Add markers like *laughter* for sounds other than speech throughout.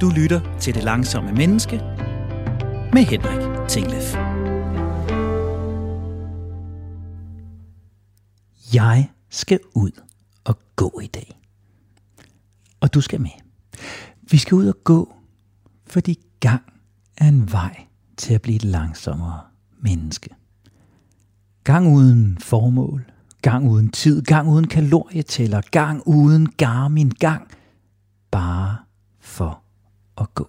Du lytter til Det Langsomme Menneske med Henrik Tinglef. Jeg skal ud og gå i dag. Og du skal med. Vi skal ud og gå, fordi gang er en vej til at blive et langsommere menneske. Gang uden formål, gang uden tid, gang uden kalorietæller, gang uden Garmin, gang bare for at gå.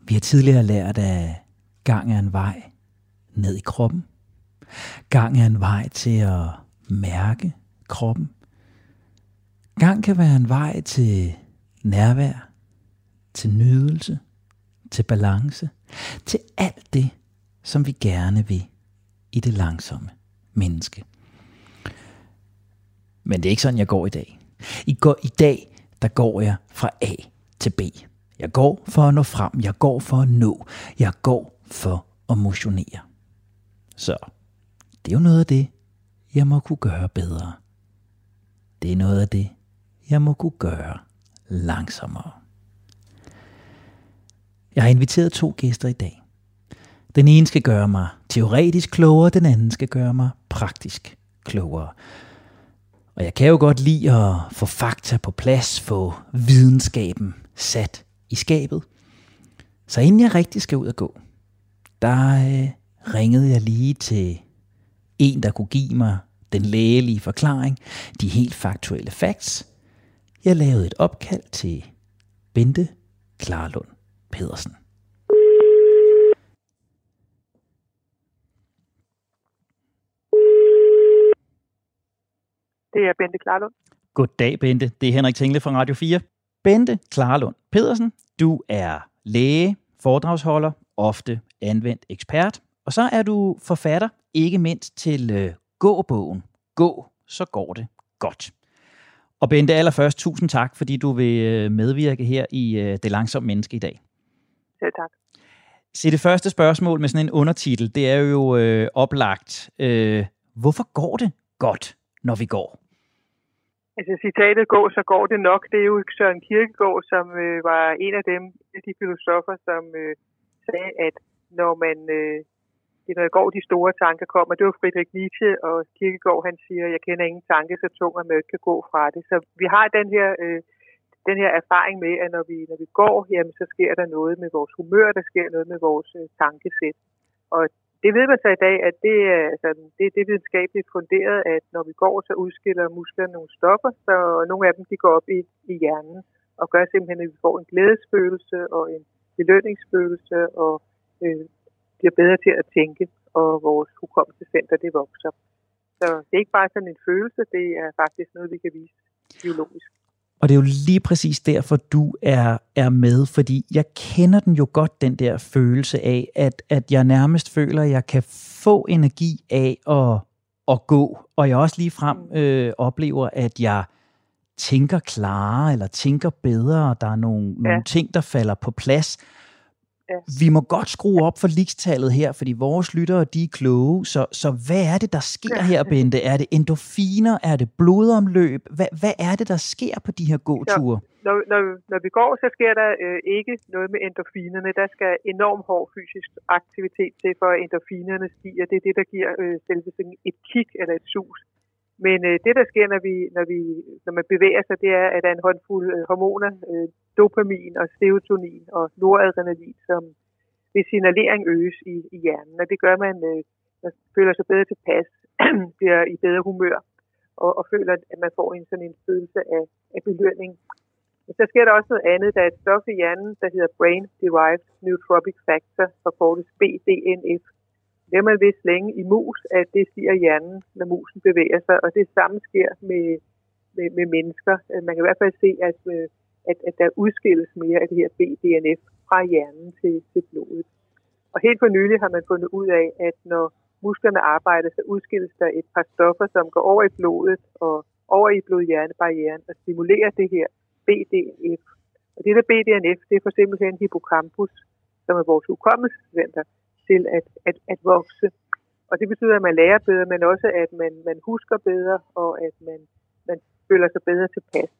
Vi har tidligere lært, at gang er en vej ned i kroppen. Gang er en vej til at mærke kroppen. Gang kan være en vej til nærvær, til nydelse, til balance, til alt det, som vi gerne vil i det langsomme menneske. Men det er ikke sådan, jeg går i dag. I, går, I dag, der går jeg fra A til B. Jeg går for at nå frem. Jeg går for at nå. Jeg går for at motionere. Så det er jo noget af det, jeg må kunne gøre bedre. Det er noget af det, jeg må kunne gøre langsommere. Jeg har inviteret to gæster i dag. Den ene skal gøre mig teoretisk klogere, den anden skal gøre mig praktisk klogere. Og jeg kan jo godt lide at få fakta på plads, få videnskaben sat i skabet. Så inden jeg rigtig skal ud og gå, der øh, ringede jeg lige til en, der kunne give mig den lægelige forklaring, de helt faktuelle facts. Jeg lavede et opkald til Bente Klarlund Pedersen. Det er Bente Klarlund. Goddag, Bente. Det er Henrik Tingle fra Radio 4. Bente Klarlund Pedersen, du er læge, foredragsholder, ofte anvendt ekspert, og så er du forfatter, ikke mindst til øh, gåbogen. Gå, så går det godt. Og Bente, allerførst tusind tak, fordi du vil øh, medvirke her i øh, Det Langsomme Menneske i dag. Selv tak. Se, det første spørgsmål med sådan en undertitel, det er jo øh, oplagt. Øh, hvorfor går det godt, når vi går? Altså citatet går, så går det nok. Det er jo Søren Kierkegaard, som øh, var en af dem, de filosofer, som øh, sagde, at når man øh, det når går, de store tanker kommer. Det var Friedrich Nietzsche, og Kierkegaard, han siger, jeg kender ingen tanke så tung, at man ikke kan gå fra det. Så vi har den her, øh, den her erfaring med, at når vi, når vi går, jamen, så sker der noget med vores humør, der sker noget med vores øh, tankesæt. Og det ved man så i dag, at det er, altså, det, det er videnskabeligt funderet, at når vi går, så udskiller musklerne nogle stoffer, så nogle af dem de går op i, i hjernen og gør simpelthen, at vi får en glædesfølelse og en belønningsfølelse og øh, bliver bedre til at tænke, og vores hukommelsescenter det vokser. Så det er ikke bare sådan en følelse, det er faktisk noget, vi kan vise biologisk. Og det er jo lige præcis derfor, du er, er med, fordi jeg kender den jo godt, den der følelse af, at, at jeg nærmest føler, at jeg kan få energi af at, at gå, og jeg også lige frem mm. øh, oplever, at jeg tænker klarere, eller tænker bedre, og der er nogle, ja. nogle ting, der falder på plads, Ja. Vi må godt skrue op for ligestallet her, fordi vores lyttere, de er kloge. Så, så hvad er det, der sker her, Bente? Er det endorfiner? Er det blodomløb? Hvad, hvad er det, der sker på de her gåture? Ja. Når, når, når vi går, så sker der øh, ikke noget med endorfinerne. Der skal enorm hård fysisk aktivitet til, for at endorfinerne stiger. Det er det, der giver øh, selve et kick eller et sus. Men øh, det, der sker, når, vi, når, vi, når man bevæger sig, det er, at der er en håndfuld øh, hormoner, øh, dopamin og serotonin og noradrenalin, som ved signalering øges i, i hjernen. Og det gør, man øh, man føler sig bedre tilpas, *clears throat* bliver i bedre humør og, og føler, at man får en sådan en følelse af, af belønning. Men så sker der også noget andet. Der er et stof i hjernen, der hedder Brain Derived Neurotropic Factor, forkortet BDNF, det man vidst længe i mus, at det stiger hjernen, når musen bevæger sig, og det samme sker med, med, med mennesker. Øh, man kan i hvert fald se, at, øh, at, at der udskilles mere af det her BDNF fra hjernen til, til blodet. Og helt for nylig har man fundet ud af, at når musklerne arbejder, så udskilles der et par stoffer, som går over i blodet og over i blodhjernebarrieren og stimulerer det her BDNF. Og det der BDNF, det er for simpelthen hippocampus, som er vores hukommelsescenter, til at, at, at vokse. Og det betyder, at man lærer bedre, men også, at man, man husker bedre, og at man, man føler sig bedre tilpas.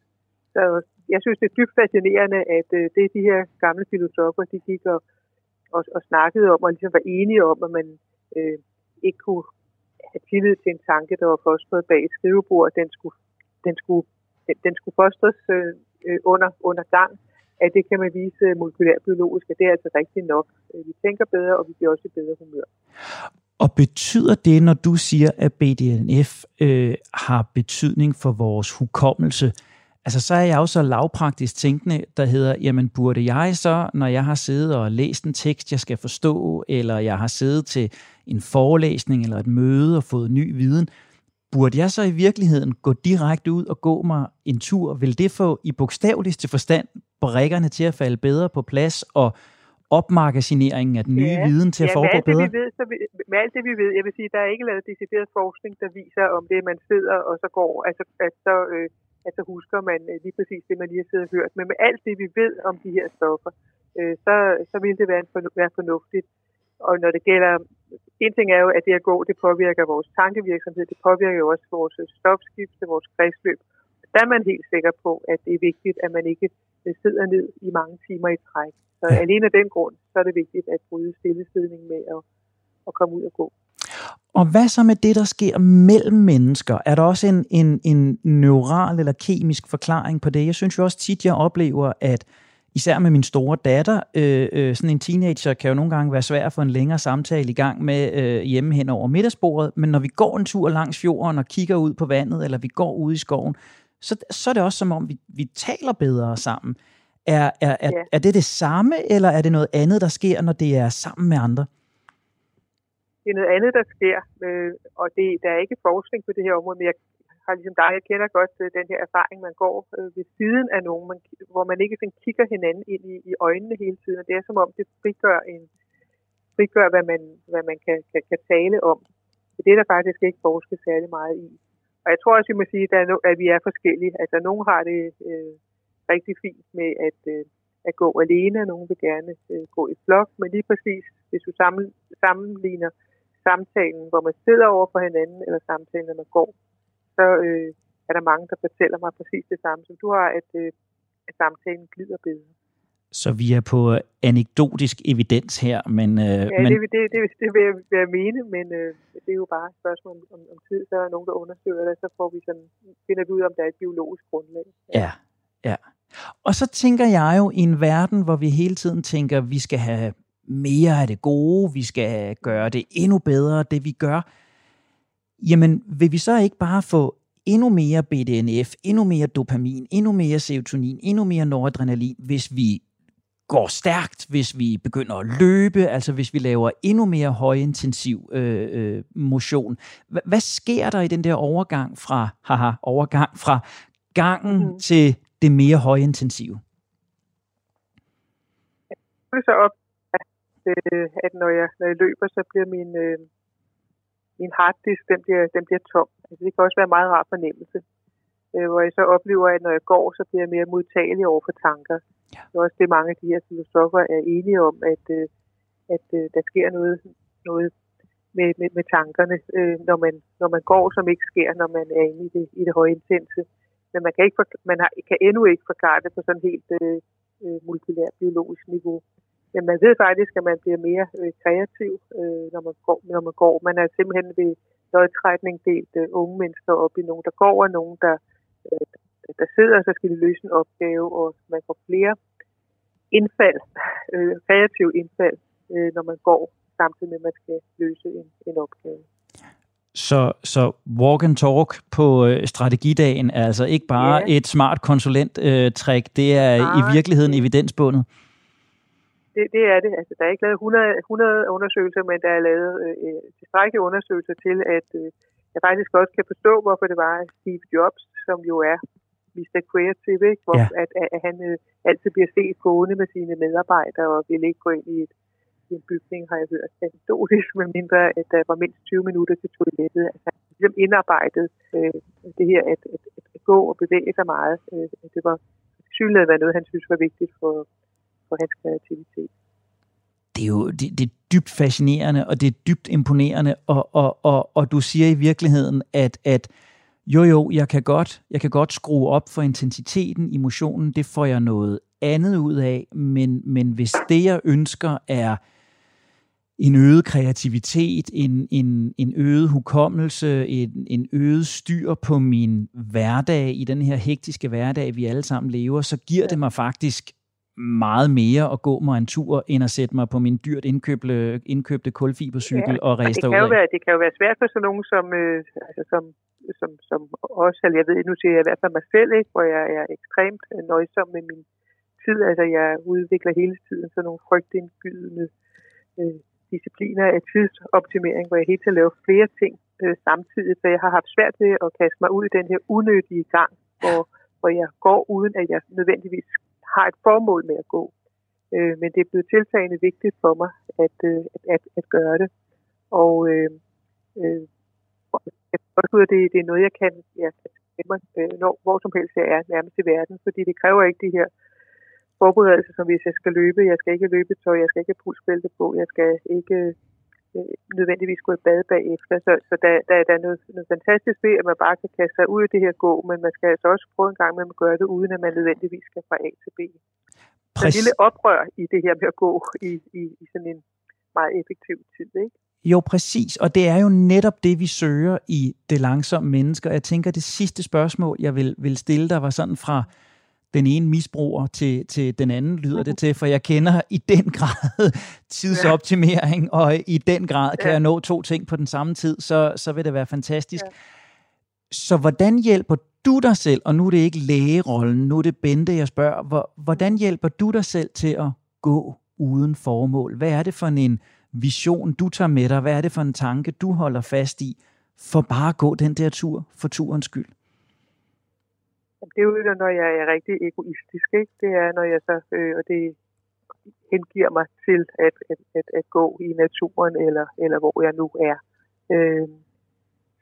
Så jeg synes, det er dybt fascinerende, at øh, det det de her gamle filosofer, de gik og, og, og snakkede om, og ligesom var enige om, at man øh, ikke kunne have tillid til en tanke, der var fostret bag et skrivebord. Den skulle, den skulle, den, den skulle fostres øh, øh, under, under gang. At det kan man vise molekylærbiologisk, at det er altså rigtigt nok. Øh, vi tænker bedre, og vi bliver også i bedre humør. Og betyder det, når du siger, at BDNF øh, har betydning for vores hukommelse, Altså, så er jeg jo så lavpraktisk tænkende, der hedder, jamen burde jeg så, når jeg har siddet og læst en tekst, jeg skal forstå, eller jeg har siddet til en forelæsning eller et møde og fået ny viden, burde jeg så i virkeligheden gå direkte ud og gå mig en tur? Vil det få i bogstaveligste forstand brækkerne til at falde bedre på plads, og opmagasineringen af den nye ja, viden til at ja, foregå med bedre? Det, vi ved, så vi, med alt det, vi ved, jeg vil sige, der er ikke lavet decideret forskning, der viser, om det, man sidder og så går, altså, at så øh, at så husker man øh, lige præcis det, man lige har siddet og hørt. Men med alt det, vi ved om de her stoffer, øh, så, så vil det være, en, være fornuftigt. Og når det gælder, en ting er jo, at det at gå, det påvirker vores tankevirksomhed, det påvirker jo også vores stofskifte, vores kredsløb. Der er man helt sikker på, at det er vigtigt, at man ikke øh, sidder ned i mange timer i træk. Så ja. alene af den grund, så er det vigtigt at bryde stillestidning med at, at komme ud og gå. Og hvad så med det, der sker mellem mennesker? Er der også en, en, en neural eller kemisk forklaring på det? Jeg synes jo også tit, jeg oplever, at især med min store datter, øh, øh, sådan en teenager kan jo nogle gange være svær at få en længere samtale i gang med øh, hjemme hen over middagsbordet, men når vi går en tur langs fjorden og kigger ud på vandet, eller vi går ud i skoven, så, så er det også som om, vi, vi taler bedre sammen. Er, er, er, ja. er det det samme, eller er det noget andet, der sker, når det er sammen med andre? det er noget andet, der sker, øh, og det, der er ikke forskning på det her område, men jeg har ligesom dig, jeg kender godt øh, den her erfaring, man går øh, ved siden af nogen, man, hvor man ikke sådan kigger hinanden ind i, i øjnene hele tiden, og det er som om, det frigør, en, frigør hvad man, hvad man kan, kan, kan tale om. Det er der faktisk ikke forsket særlig meget i. Og jeg tror også, vi må sige, at, no, at vi er forskellige. Altså, nogen har det øh, rigtig fint med at, øh, at gå alene, og nogen vil gerne øh, gå i flok, men lige præcis, hvis du sammen, sammenligner samtalen, hvor man sidder over for hinanden, eller samtalen, når man går, så øh, er der mange, der fortæller mig præcis det samme, som du har, at, øh, at samtalen glider bedre. Så vi er på anekdotisk evidens her, men... Øh, ja, men... Det, det, det, det vil, jeg, vil jeg mene, men øh, det er jo bare et spørgsmål om, om tid, så er der nogen, der undersøger det, så får vi sådan, finder vi ud, om der er et biologisk grundlag. Ja, ja. ja. Og så tænker jeg jo i en verden, hvor vi hele tiden tænker, at vi skal have mere af det gode, vi skal gøre det endnu bedre, det vi gør, jamen vil vi så ikke bare få endnu mere BDNF, endnu mere dopamin, endnu mere serotonin, endnu mere noradrenalin, hvis vi går stærkt, hvis vi begynder at løbe, altså hvis vi laver endnu mere højintensiv øh, øh, motion. H- hvad sker der i den der overgang fra, haha, overgang fra gangen mm. til det mere højintensive? Så op øh, at når jeg, når jeg løber, så bliver min, øh, min harddisk, den bliver, den bliver tom. Altså, det kan også være en meget rar fornemmelse. Øh, hvor jeg så oplever, at når jeg går, så bliver jeg mere modtagelig over for tanker. Ja. Det er også det, mange af de her filosofer er enige om, at, øh, at øh, der sker noget, noget med, med, med tankerne, øh, når, man, når man går, som ikke sker, når man er inde i det, i det høje intense. Men man kan, ikke for, man har, kan endnu ikke forklare det på sådan helt øh, øh molekylært biologisk niveau. Men man ved faktisk, at man bliver mere øh, kreativ, øh, når, man går, når man går. Man er simpelthen ved lodtrækning delt øh, unge mennesker op i nogen, der går, og nogen, der, øh, der sidder, og så skal de løse en opgave, og man får flere indfald, øh, kreative indfald, øh, når man går, samtidig med, at man skal løse en, en opgave. Så, så walk and talk på øh, strategidagen er altså ikke bare ja. et smart konsulent-trick, øh, det er Nej. i virkeligheden evidensbundet det, det er det. Altså, der er ikke lavet 100, 100 undersøgelser, men der er lavet øh, øh, tilstrækkelige undersøgelser til, at øh, jeg faktisk også kan forstå, hvorfor det var Steve Jobs, som jo er Mr. Creative, ikke? Hvor, ja. at, at, han øh, altid bliver set gående med sine medarbejdere og vil ikke gå ind i, et, en bygning, har jeg hørt anekdotisk, *laughs* med mindre at der var mindst 20 minutter til toilettet. Altså, han ligesom indarbejdet øh, det her at, at, at, gå og bevæge sig meget. Øh, det var synligheden noget, han synes var vigtigt for, for hans kreativitet. Det er jo det, det er dybt fascinerende, og det er dybt imponerende, og, og, og, og du siger i virkeligheden, at, at Jo, jo, jeg kan godt, jeg kan godt skrue op for intensiteten i motionen. Det får jeg noget andet ud af, men, men hvis det, jeg ønsker, er en øget kreativitet, en, en, en øget hukommelse, en, en øget styr på min hverdag i den her hektiske hverdag, vi alle sammen lever, så giver det mig faktisk meget mere at gå mig en tur, end at sætte mig på min dyrt indkøbte, indkøbte kulfibercykel ja, og rejse det kan, jo være, det kan jo være svært for sådan nogen, som, øh, altså, som, som, som også, eller jeg ved, nu siger jeg i hvert fald mig selv, ikke, hvor jeg er ekstremt nøjsom med min tid. Altså jeg udvikler hele tiden sådan nogle frygtindgydende øh, discipliner af tidsoptimering, hvor jeg hele tiden laver flere ting øh, samtidig, så jeg har haft svært ved at kaste mig ud i den her unødige gang, hvor, hvor jeg går uden at jeg nødvendigvis har et formål med at gå. Øh, men det er blevet tiltagende vigtigt for mig at, øh, at, at, at gøre det. Og øh, øh, også ud det, det er noget, jeg kan, jeg kan mig, øh, når, hvor som helst jeg er nærmest i verden, fordi det kræver ikke de her forberedelser, som hvis jeg skal løbe. Jeg skal ikke løbe tøj, jeg skal ikke have pulsbælte på, jeg skal ikke øh, nødvendigvis gå i bad bagefter. Så, så der, der, der er noget, noget fantastisk ved, at man bare kan kaste sig ud i det her gå, men man skal altså også prøve en gang med at gøre det, uden at man nødvendigvis skal fra A til B. Præcis. Så en lille oprør i det her med at gå i, i, i sådan en meget effektiv tid, ikke? Jo, præcis. Og det er jo netop det, vi søger i det langsomme menneske. Og jeg tænker, det sidste spørgsmål, jeg vil, vil stille dig, var sådan fra den ene misbruger til, til den anden, lyder det til, for jeg kender i den grad *laughs* tidsoptimering, ja. og i den grad kan ja. jeg nå to ting på den samme tid, så, så vil det være fantastisk. Ja. Så hvordan hjælper du dig selv, og nu er det ikke lægerollen, nu er det Bente, jeg spørger, hvordan hjælper du dig selv til at gå uden formål? Hvad er det for en vision, du tager med dig? Hvad er det for en tanke, du holder fast i, for bare at gå den der tur for turens skyld? Det er jo, når jeg er rigtig egoistisk. Ikke? Det er, når jeg så, øh, og det hengiver mig til at, at, at, at gå i naturen, eller, eller hvor jeg nu er. Øh,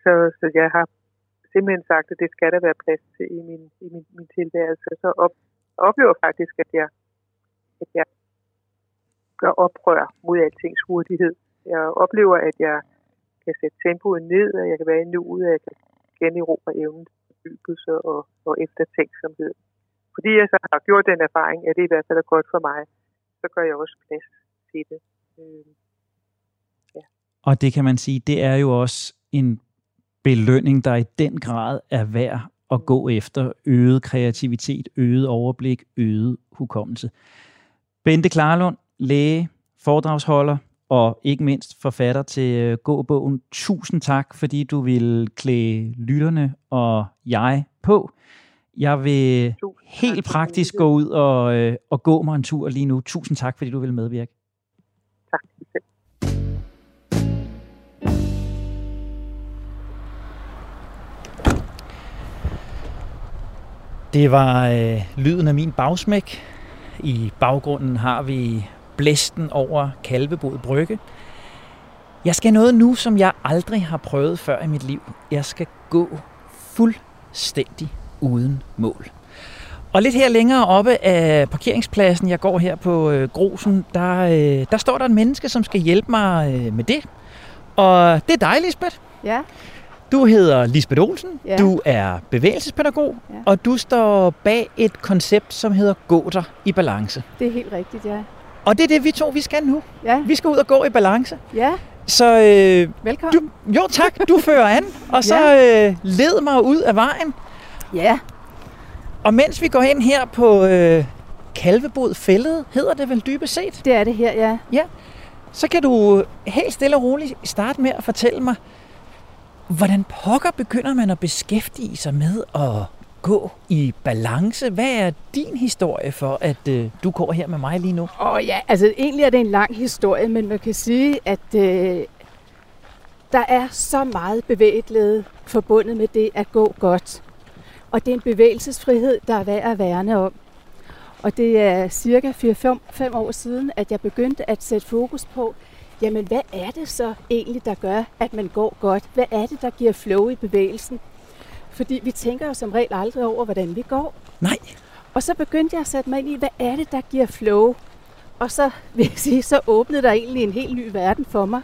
så, så jeg har simpelthen sagt, at det skal der være plads til i min, i min, min tilværelse. Så op, oplever faktisk, at jeg, at jeg gør oprør mod altings hurtighed. Jeg oplever, at jeg kan sætte tempoet ned, og jeg kan være i nuet, at jeg kan generobre evnen fordybelse og, og eftertænksomhed. Fordi jeg så har gjort den erfaring, at det i hvert fald er godt for mig, så gør jeg også plads til det. Øh, ja. Og det kan man sige, det er jo også en belønning, der i den grad er værd at gå efter øget kreativitet, øget overblik, øget hukommelse. Bente Klarlund, læge, foredragsholder og ikke mindst forfatter til øh, gåbogen. Tusind tak, fordi du vil klæde lytterne og jeg på. Jeg vil helt praktisk gå ud og, øh, og gå mig en tur lige nu. Tusind tak, fordi du vil medvirke. Tak. Det var øh, lyden af min bagsmæk. I baggrunden har vi blæsten over Kalvebod Brygge. Jeg skal noget nu, som jeg aldrig har prøvet før i mit liv. Jeg skal gå fuldstændig uden mål. Og lidt her længere oppe af parkeringspladsen, jeg går her på øh, Grosen, der, øh, der står der en menneske, som skal hjælpe mig øh, med det. Og det er dig, Lisbeth. Ja. Du hedder Lisbeth Olsen, ja. du er bevægelsespædagog, ja. og du står bag et koncept, som hedder Gå dig i balance. Det er helt rigtigt, ja. Og det er det, vi to vi skal nu. Ja. Vi skal ud og gå i balance. Ja. Så øh, Velkommen. Du, jo tak, du fører an, og så *laughs* ja. øh, led mig ud af vejen. Ja. Og mens vi går ind her på øh, Kalvebod Fældet, hedder det vel dybest set? Det er det her, ja. Ja. Så kan du helt stille og roligt starte med at fortælle mig, hvordan pokker begynder man at beskæftige sig med at gå i balance. Hvad er din historie for, at øh, du går her med mig lige nu? Åh oh, ja, altså egentlig er det en lang historie, men man kan sige, at øh, der er så meget bevægelighed forbundet med det at gå godt. Og det er en bevægelsesfrihed, der er værd at værne om. Og det er cirka 4-5 år siden, at jeg begyndte at sætte fokus på, jamen hvad er det så egentlig, der gør, at man går godt? Hvad er det, der giver flow i bevægelsen? Fordi vi tænker jo som regel aldrig over, hvordan vi går. Nej. Og så begyndte jeg at sætte mig ind i, hvad er det, der giver flow? Og så *laughs* vil jeg sige, så åbnede der egentlig en helt ny verden for mig.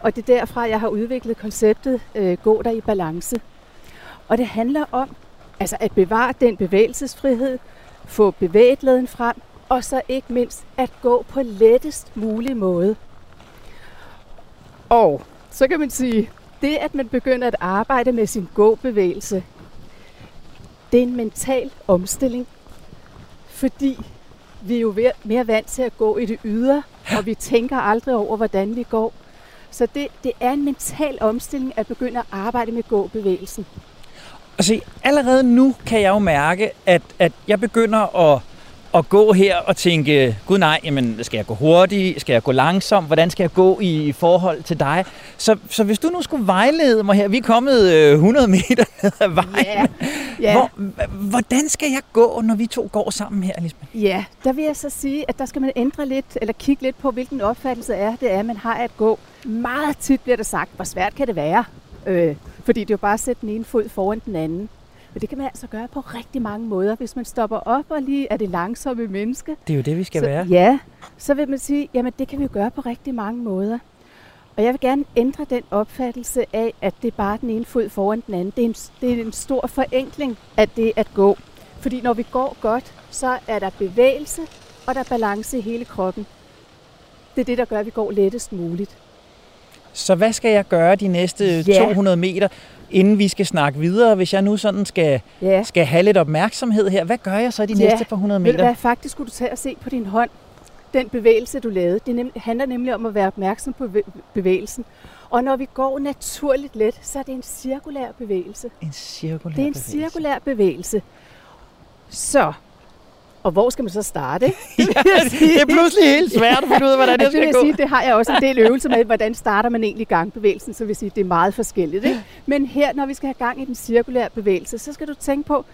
Og det er derfra, jeg har udviklet konceptet øh, Gå der i balance. Og det handler om altså at bevare den bevægelsesfrihed, få bevægeligheden frem, og så ikke mindst at gå på lettest mulig måde. Og så kan man sige, det at man begynder at arbejde med sin gåbevægelse, det er en mental omstilling, fordi vi er jo mere vant til at gå i det ydre, og vi tænker aldrig over, hvordan vi går. Så det, det er en mental omstilling at begynde at arbejde med gåbevægelsen. Altså, allerede nu kan jeg jo mærke, at, at jeg begynder at, at gå her og tænke, gud nej, jamen, skal jeg gå hurtigt? Skal jeg gå langsomt? Hvordan skal jeg gå i forhold til dig? Så, så hvis du nu skulle vejlede mig her, vi er kommet 100 øh, meter ned ad vejen. Yeah. Yeah. Hvor, hvordan skal jeg gå, når vi to går sammen her, Lisbeth? Ja, der vil jeg så sige, at der skal man ændre lidt, eller kigge lidt på, hvilken opfattelse er det er, man har at gå. Meget tit bliver det sagt, hvor svært kan det være? Øh, fordi det er jo bare at sætte den ene fod foran den anden. Men det kan man altså gøre på rigtig mange måder. Hvis man stopper op og lige er det langsomme menneske. Det er jo det, vi skal så, være. Ja, så vil man sige, jamen det kan vi jo gøre på rigtig mange måder. Og jeg vil gerne ændre den opfattelse af, at det er bare den ene fod foran den anden. Det er en, det er en stor forenkling af det at gå. Fordi når vi går godt, så er der bevægelse, og der er balance i hele kroppen. Det er det, der gør, at vi går lettest muligt. Så hvad skal jeg gøre de næste ja. 200 meter, inden vi skal snakke videre? Hvis jeg nu sådan skal, ja. skal have lidt opmærksomhed her, hvad gør jeg så de ja. næste par 100 meter? Hvad, faktisk skulle du tage og se på din hånd. Den bevægelse, du lavede, det nem, handler nemlig om at være opmærksom på bevægelsen. Og når vi går naturligt let, så er det en cirkulær bevægelse. En cirkulær Det er en bevægelse. cirkulær bevægelse. Så og hvor skal man så starte? *laughs* ja, det er pludselig helt svært at finde ud af, hvordan det skal det gå. Sige, det har jeg også en del øvelser med, hvordan starter man egentlig gangbevægelsen, så vil sige, det er meget forskelligt. Ikke? Men her, når vi skal have gang i den cirkulære bevægelse, så skal du tænke på,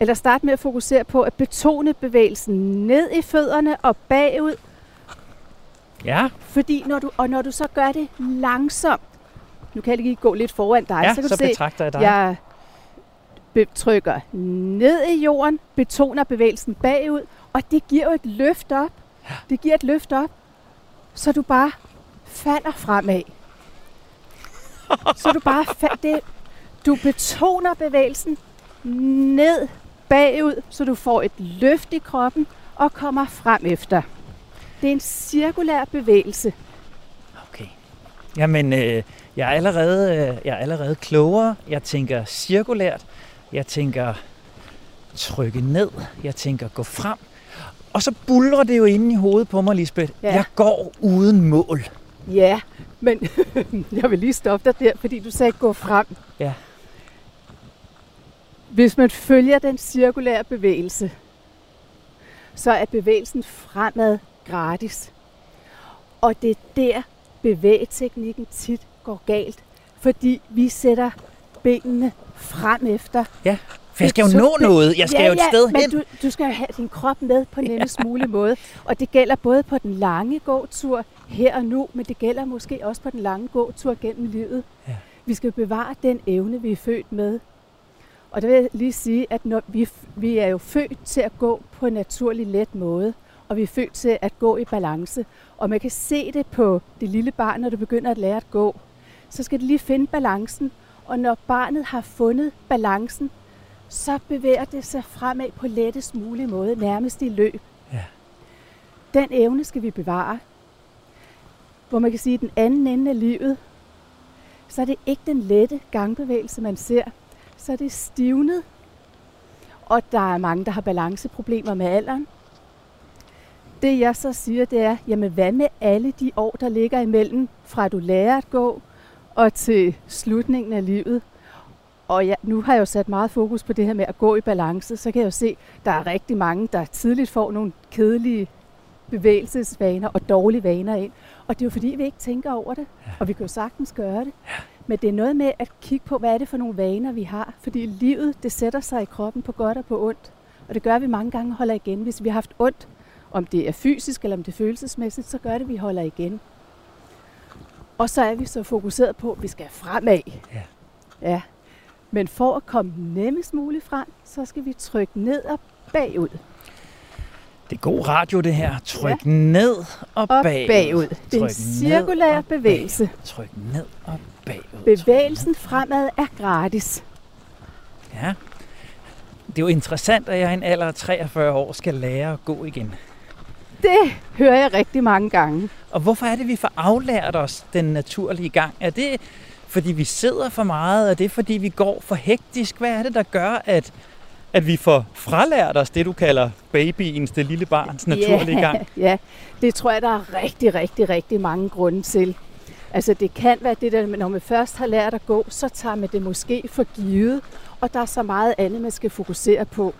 eller starte med at fokusere på at betone bevægelsen ned i fødderne og bagud. Ja. Fordi når du, og når du så gør det langsomt, nu kan jeg lige gå lidt foran dig, ja, så kan så du se, jeg dig. jeg trykker ned i jorden, betoner bevægelsen bagud, og det giver jo et løft op. Det giver et løft op, så du bare falder fremad. så du bare falder. det, du betoner bevægelsen ned bagud, så du får et løft i kroppen og kommer frem efter. Det er en cirkulær bevægelse. Okay. Jamen, øh, jeg, er allerede, øh, jeg er allerede klogere. Jeg tænker cirkulært. Jeg tænker trykke ned. Jeg tænker gå frem. Og så bulrer det jo inde i hovedet på mig, Lisbeth. Ja. Jeg går uden mål. Ja, men *laughs* jeg vil lige stoppe dig der, fordi du sagde gå frem. Ja. Hvis man følger den cirkulære bevægelse, så er bevægelsen fremad gratis. Og det er der bevægeteknikken tit går galt, fordi vi sætter benene frem efter. Ja, for jeg skal jo nå noget. Jeg skal ja, jo et sted men hen. Du, du skal jo have din krop med på nemmest ja. mulig måde. Og det gælder både på den lange gåtur her og nu, men det gælder måske også på den lange gåtur gennem livet. Ja. Vi skal bevare den evne, vi er født med. Og der vil jeg lige sige, at når vi, vi er jo født til at gå på en naturlig let måde, og vi er født til at gå i balance. Og man kan se det på det lille barn, når det begynder at lære at gå. Så skal det lige finde balancen, og når barnet har fundet balancen, så bevæger det sig fremad på lettest mulig måde, nærmest i løb. Ja. Den evne skal vi bevare. Hvor man kan sige, at den anden ende af livet, så er det ikke den lette gangbevægelse, man ser. Så er det stivnet, og der er mange, der har balanceproblemer med alderen. Det jeg så siger, det er, jamen hvad med alle de år, der ligger imellem, fra du lærer at gå, og til slutningen af livet. Og ja, nu har jeg jo sat meget fokus på det her med at gå i balance, så kan jeg jo se, at der er rigtig mange, der tidligt får nogle kedelige bevægelsesvaner og dårlige vaner ind. Og det er jo fordi, vi ikke tænker over det, ja. og vi kan jo sagtens gøre det. Ja. Men det er noget med at kigge på, hvad er det for nogle vaner, vi har. Fordi livet, det sætter sig i kroppen på godt og på ondt. Og det gør, at vi mange gange holder igen. Hvis vi har haft ondt, om det er fysisk eller om det er følelsesmæssigt, så gør det, at vi holder igen. Og så er vi så fokuseret på, at vi skal fremad. Ja. ja. Men for at komme nemmest muligt frem, så skal vi trykke ned og bagud. Det er god radio, det her. Tryk ja. ned og, og bagud. bagud. Det er en cirkulær bevægelse. Tryk ned og bagud. Bevægelsen fremad er gratis. Ja. Det er jo interessant, at jeg i en alder af 43 år skal lære at gå igen. Det hører jeg rigtig mange gange. Og hvorfor er det, vi får aflært os den naturlige gang? Er det, fordi vi sidder for meget? Er det, fordi vi går for hektisk? Hvad er det, der gør, at, at vi får fralært os det, du kalder babyens, det lille barns naturlige ja, gang? *laughs* Ja, det tror jeg, der er rigtig, rigtig, rigtig mange grunde til. Altså det kan være det der, når man først har lært at gå, så tager man det måske for givet, og der er så meget andet, man skal fokusere på.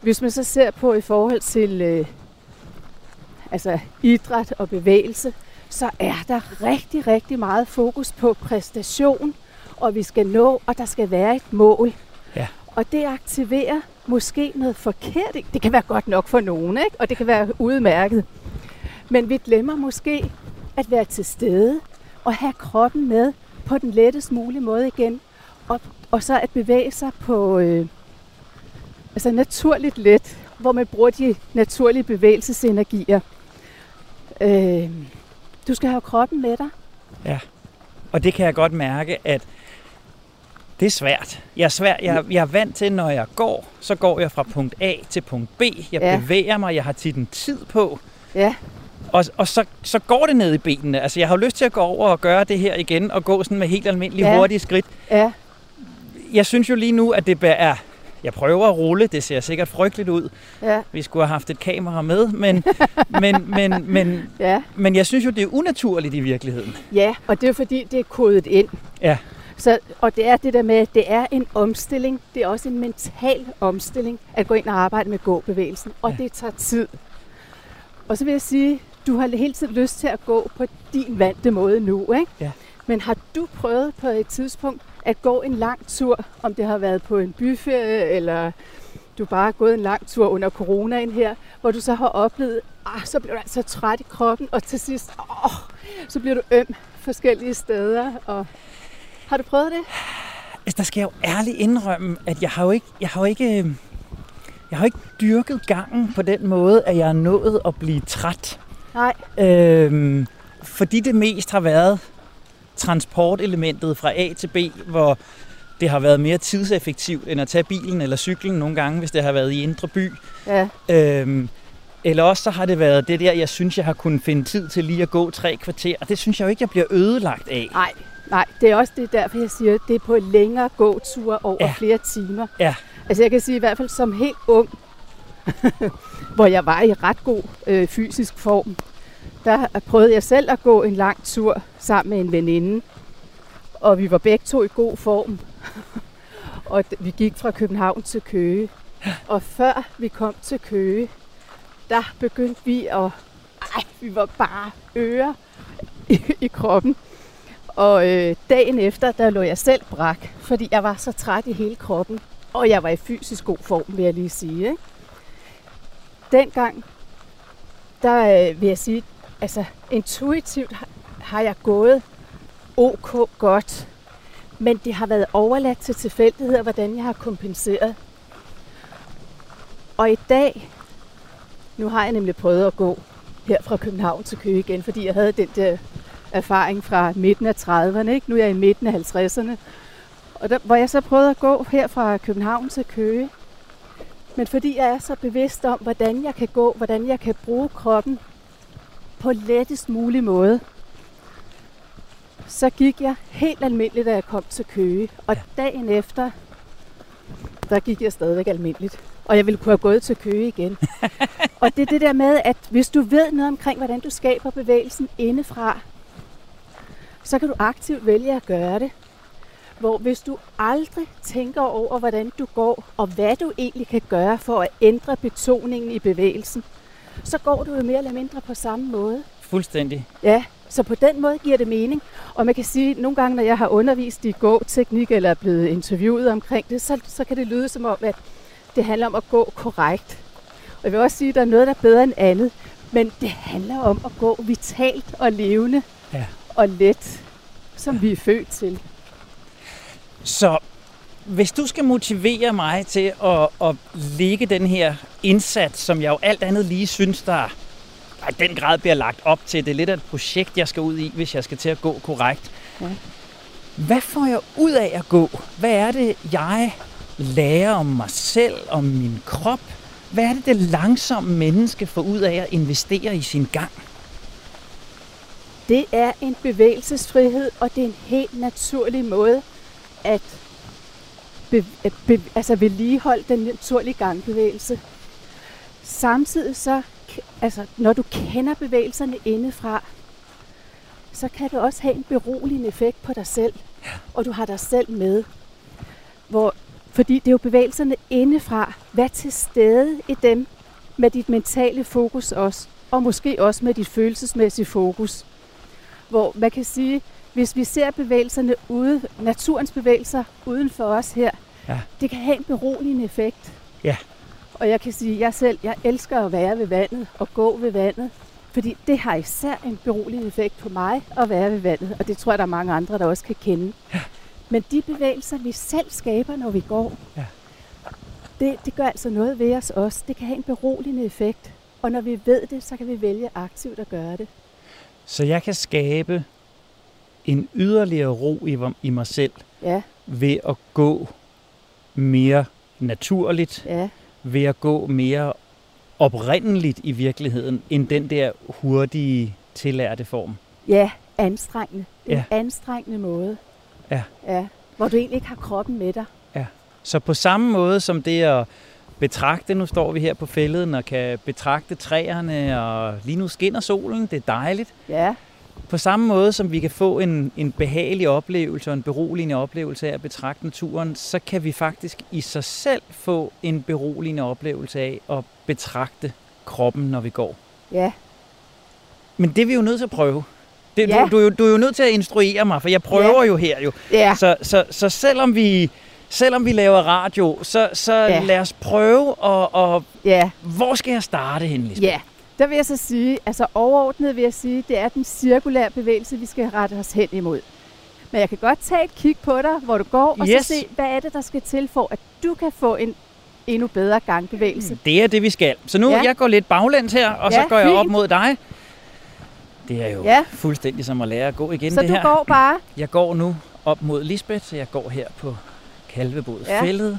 Hvis man så ser på i forhold til øh, altså idræt og bevægelse, så er der rigtig, rigtig meget fokus på præstation, og vi skal nå, og der skal være et mål. Ja. Og det aktiverer måske noget forkert. Det kan være godt nok for nogen, ikke? og det kan være udmærket. Men vi glemmer måske at være til stede og have kroppen med på den lettest mulige måde igen. Og, og så at bevæge sig på øh, altså naturligt let, hvor man bruger de naturlige bevægelsesenergier. Øh, du skal have kroppen med dig. Ja, og det kan jeg godt mærke, at det er svært. Jeg er, svært. Jeg, jeg er vant til, når jeg går, så går jeg fra punkt A til punkt B. Jeg Ja. bevæger mig, jeg har tit en tid på, Ja, og, og så, så går det ned i benene. Altså, jeg har lyst til at gå over og gøre det her igen, og gå sådan med helt almindelige Ja. hurtige skridt. ja, Jeg synes jo lige nu, at det er... Jeg prøver at rulle, det ser sikkert frygteligt ud. ja, Vi skulle have haft et kamera med, men, *laughs* men, men, men, ja. men jeg synes jo, det er unaturligt i virkeligheden. Ja, og det er fordi, det er kodet ind. Ja. Så, og det er det der med, at det er en omstilling. Det er også en mental omstilling at gå ind og arbejde med gåbevægelsen. Og Ja. det tager tid. Og så vil jeg sige, du har hele tiden lyst til at gå på din vante måde nu, ikke? Ja. Men har du prøvet på et tidspunkt at gå en lang tur, om det har været på en byferie, eller du bare har gået en lang tur under coronaen her, hvor du så har oplevet, ah, så bliver du altså træt i kroppen, og til sidst, åh, så bliver du øm forskellige steder. Og har du prøvet det? Altså, der skal jeg jo ærligt indrømme, at jeg har jo ikke, jeg har jo ikke, øh, jeg har ikke dyrket gangen på den måde, at jeg er nået at blive træt. Nej. Øhm, fordi det mest har været transportelementet fra A til B, hvor det har været mere tidseffektivt end at tage bilen eller cyklen nogle gange, hvis det har været i indre by. Ja, Øhm, eller også så har det været det der, jeg synes, jeg har kunnet finde tid til lige at gå tre kvarter. Og det synes jeg jo ikke, jeg bliver ødelagt af. nej, nej. Det er også det derfor, jeg siger, at det er på længere gåture over Ja. flere timer. Ja. Altså jeg kan sige i hvert fald som helt ung, *laughs* hvor jeg var i ret god øh, fysisk form, der prøvede jeg selv at gå en lang tur sammen med en veninde. Og vi var begge to i god form. *laughs* og vi gik fra København til Køge. Og før vi kom til Køge, der begyndte vi at... Ej, vi var bare øre i, i kroppen. Og øh, dagen efter, der lå jeg selv brak, fordi jeg var så træt i hele kroppen. Og jeg var i fysisk god form, vil jeg lige sige. Ikke? Dengang, der øh, vil jeg sige, altså intuitivt har, jeg gået ok godt. Men det har været overladt til tilfældigheder, hvordan jeg har kompenseret. Og i dag, nu har jeg nemlig prøvet at gå her fra København til Køge igen, fordi jeg havde den der erfaring fra midten af 30'erne. Ikke? Nu er jeg i midten af 50'erne. Og der, hvor jeg så prøvede at gå her fra København til Køge. Men fordi jeg er så bevidst om, hvordan jeg kan gå, hvordan jeg kan bruge kroppen på lettest mulig måde, så gik jeg helt almindeligt, da jeg kom til Køge. Og dagen efter, der gik jeg stadigvæk almindeligt. Og jeg ville kunne have gået til Køge igen. *laughs* og det er det der med, at hvis du ved noget omkring, hvordan du skaber bevægelsen indefra, så kan du aktivt vælge at gøre det. Hvor hvis du aldrig tænker over, hvordan du går, og hvad du egentlig kan gøre for at ændre betoningen i bevægelsen, så går du jo mere eller mindre på samme måde. Fuldstændig. Ja, så på den måde giver det mening. Og man kan sige, at nogle gange, når jeg har undervist i gåteknik eller er blevet interviewet omkring det, så, så kan det lyde som om, at det handler om at gå korrekt. Og jeg vil også sige, at der er noget, der er bedre end andet. Men det handler om at gå vitalt og levende Ja. og let, som vi er født til. Så hvis du skal motivere mig til at, at lægge den her indsats, som jeg jo alt andet lige synes, der i den grad bliver lagt op til, det er lidt af et projekt, jeg skal ud i, hvis jeg skal til at gå korrekt. Ja. Hvad får jeg ud af at gå? Hvad er det, jeg lære om mig selv, om min krop? Hvad er det, det langsomme menneske får ud af at investere i sin gang? Det er en bevægelsesfrihed, og det er en helt naturlig måde at, be, be, altså vedligeholde den naturlige gangbevægelse. Samtidig så, altså når du kender bevægelserne indefra, så kan det også have en beroligende effekt på dig selv, ja. og du har dig selv med. Hvor, fordi det er jo bevægelserne indefra. Vær til stede i dem med dit mentale fokus også, og måske også med dit følelsesmæssige fokus. Hvor man kan sige, hvis vi ser bevægelserne ude, naturens bevægelser uden for os her, ja. det kan have en beroligende effekt. Ja. Og jeg kan sige, at jeg selv, jeg elsker at være ved vandet og gå ved vandet. Fordi det har især en beroligende effekt på mig at være ved vandet, og det tror jeg, der er mange andre, der også kan kende. Ja. Men de bevægelser, vi selv skaber, når vi går, ja. det, det gør altså noget ved os også. Det kan have en beroligende effekt. Og når vi ved det, så kan vi vælge aktivt at gøre det. Så jeg kan skabe en yderligere ro i, i mig selv ja. ved at gå mere naturligt, ja. ved at gå mere oprindeligt i virkeligheden, end den der hurtige, tillærte form. Ja, anstrengende. En ja. anstrengende måde. Ja. ja. Hvor du egentlig ikke har kroppen med dig. Ja. Så på samme måde som det at betragte, nu står vi her på fælden og kan betragte træerne, og lige nu skinner solen, det er dejligt. Ja. På samme måde som vi kan få en, en behagelig oplevelse og en beroligende oplevelse af at betragte naturen, så kan vi faktisk i sig selv få en beroligende oplevelse af at betragte kroppen, når vi går. Ja. Men det er vi jo nødt til at prøve. Det, ja. du, du, du er jo nødt til at instruere mig, for jeg prøver ja. jo her jo. Ja. Så, så, så selvom vi selvom vi laver radio, så, så ja. lad os prøve, og, og ja. hvor skal jeg starte hen, Lisbeth? Ja, der vil jeg så sige, altså overordnet vil jeg sige, det er den cirkulære bevægelse, vi skal rette os hen imod. Men jeg kan godt tage et kig på dig, hvor du går, og yes. så se, hvad er det, der skal til for, at du kan få en endnu bedre gangbevægelse. Det er det, vi skal. Så nu, ja. jeg går lidt baglæns her, og ja, så går jeg fint. op mod dig. Det er jo ja. fuldstændig som at lære at gå igen, så det her. Så du går bare? Jeg går nu op mod Lisbeth, så jeg går her på Kalvebod ja. Fældet.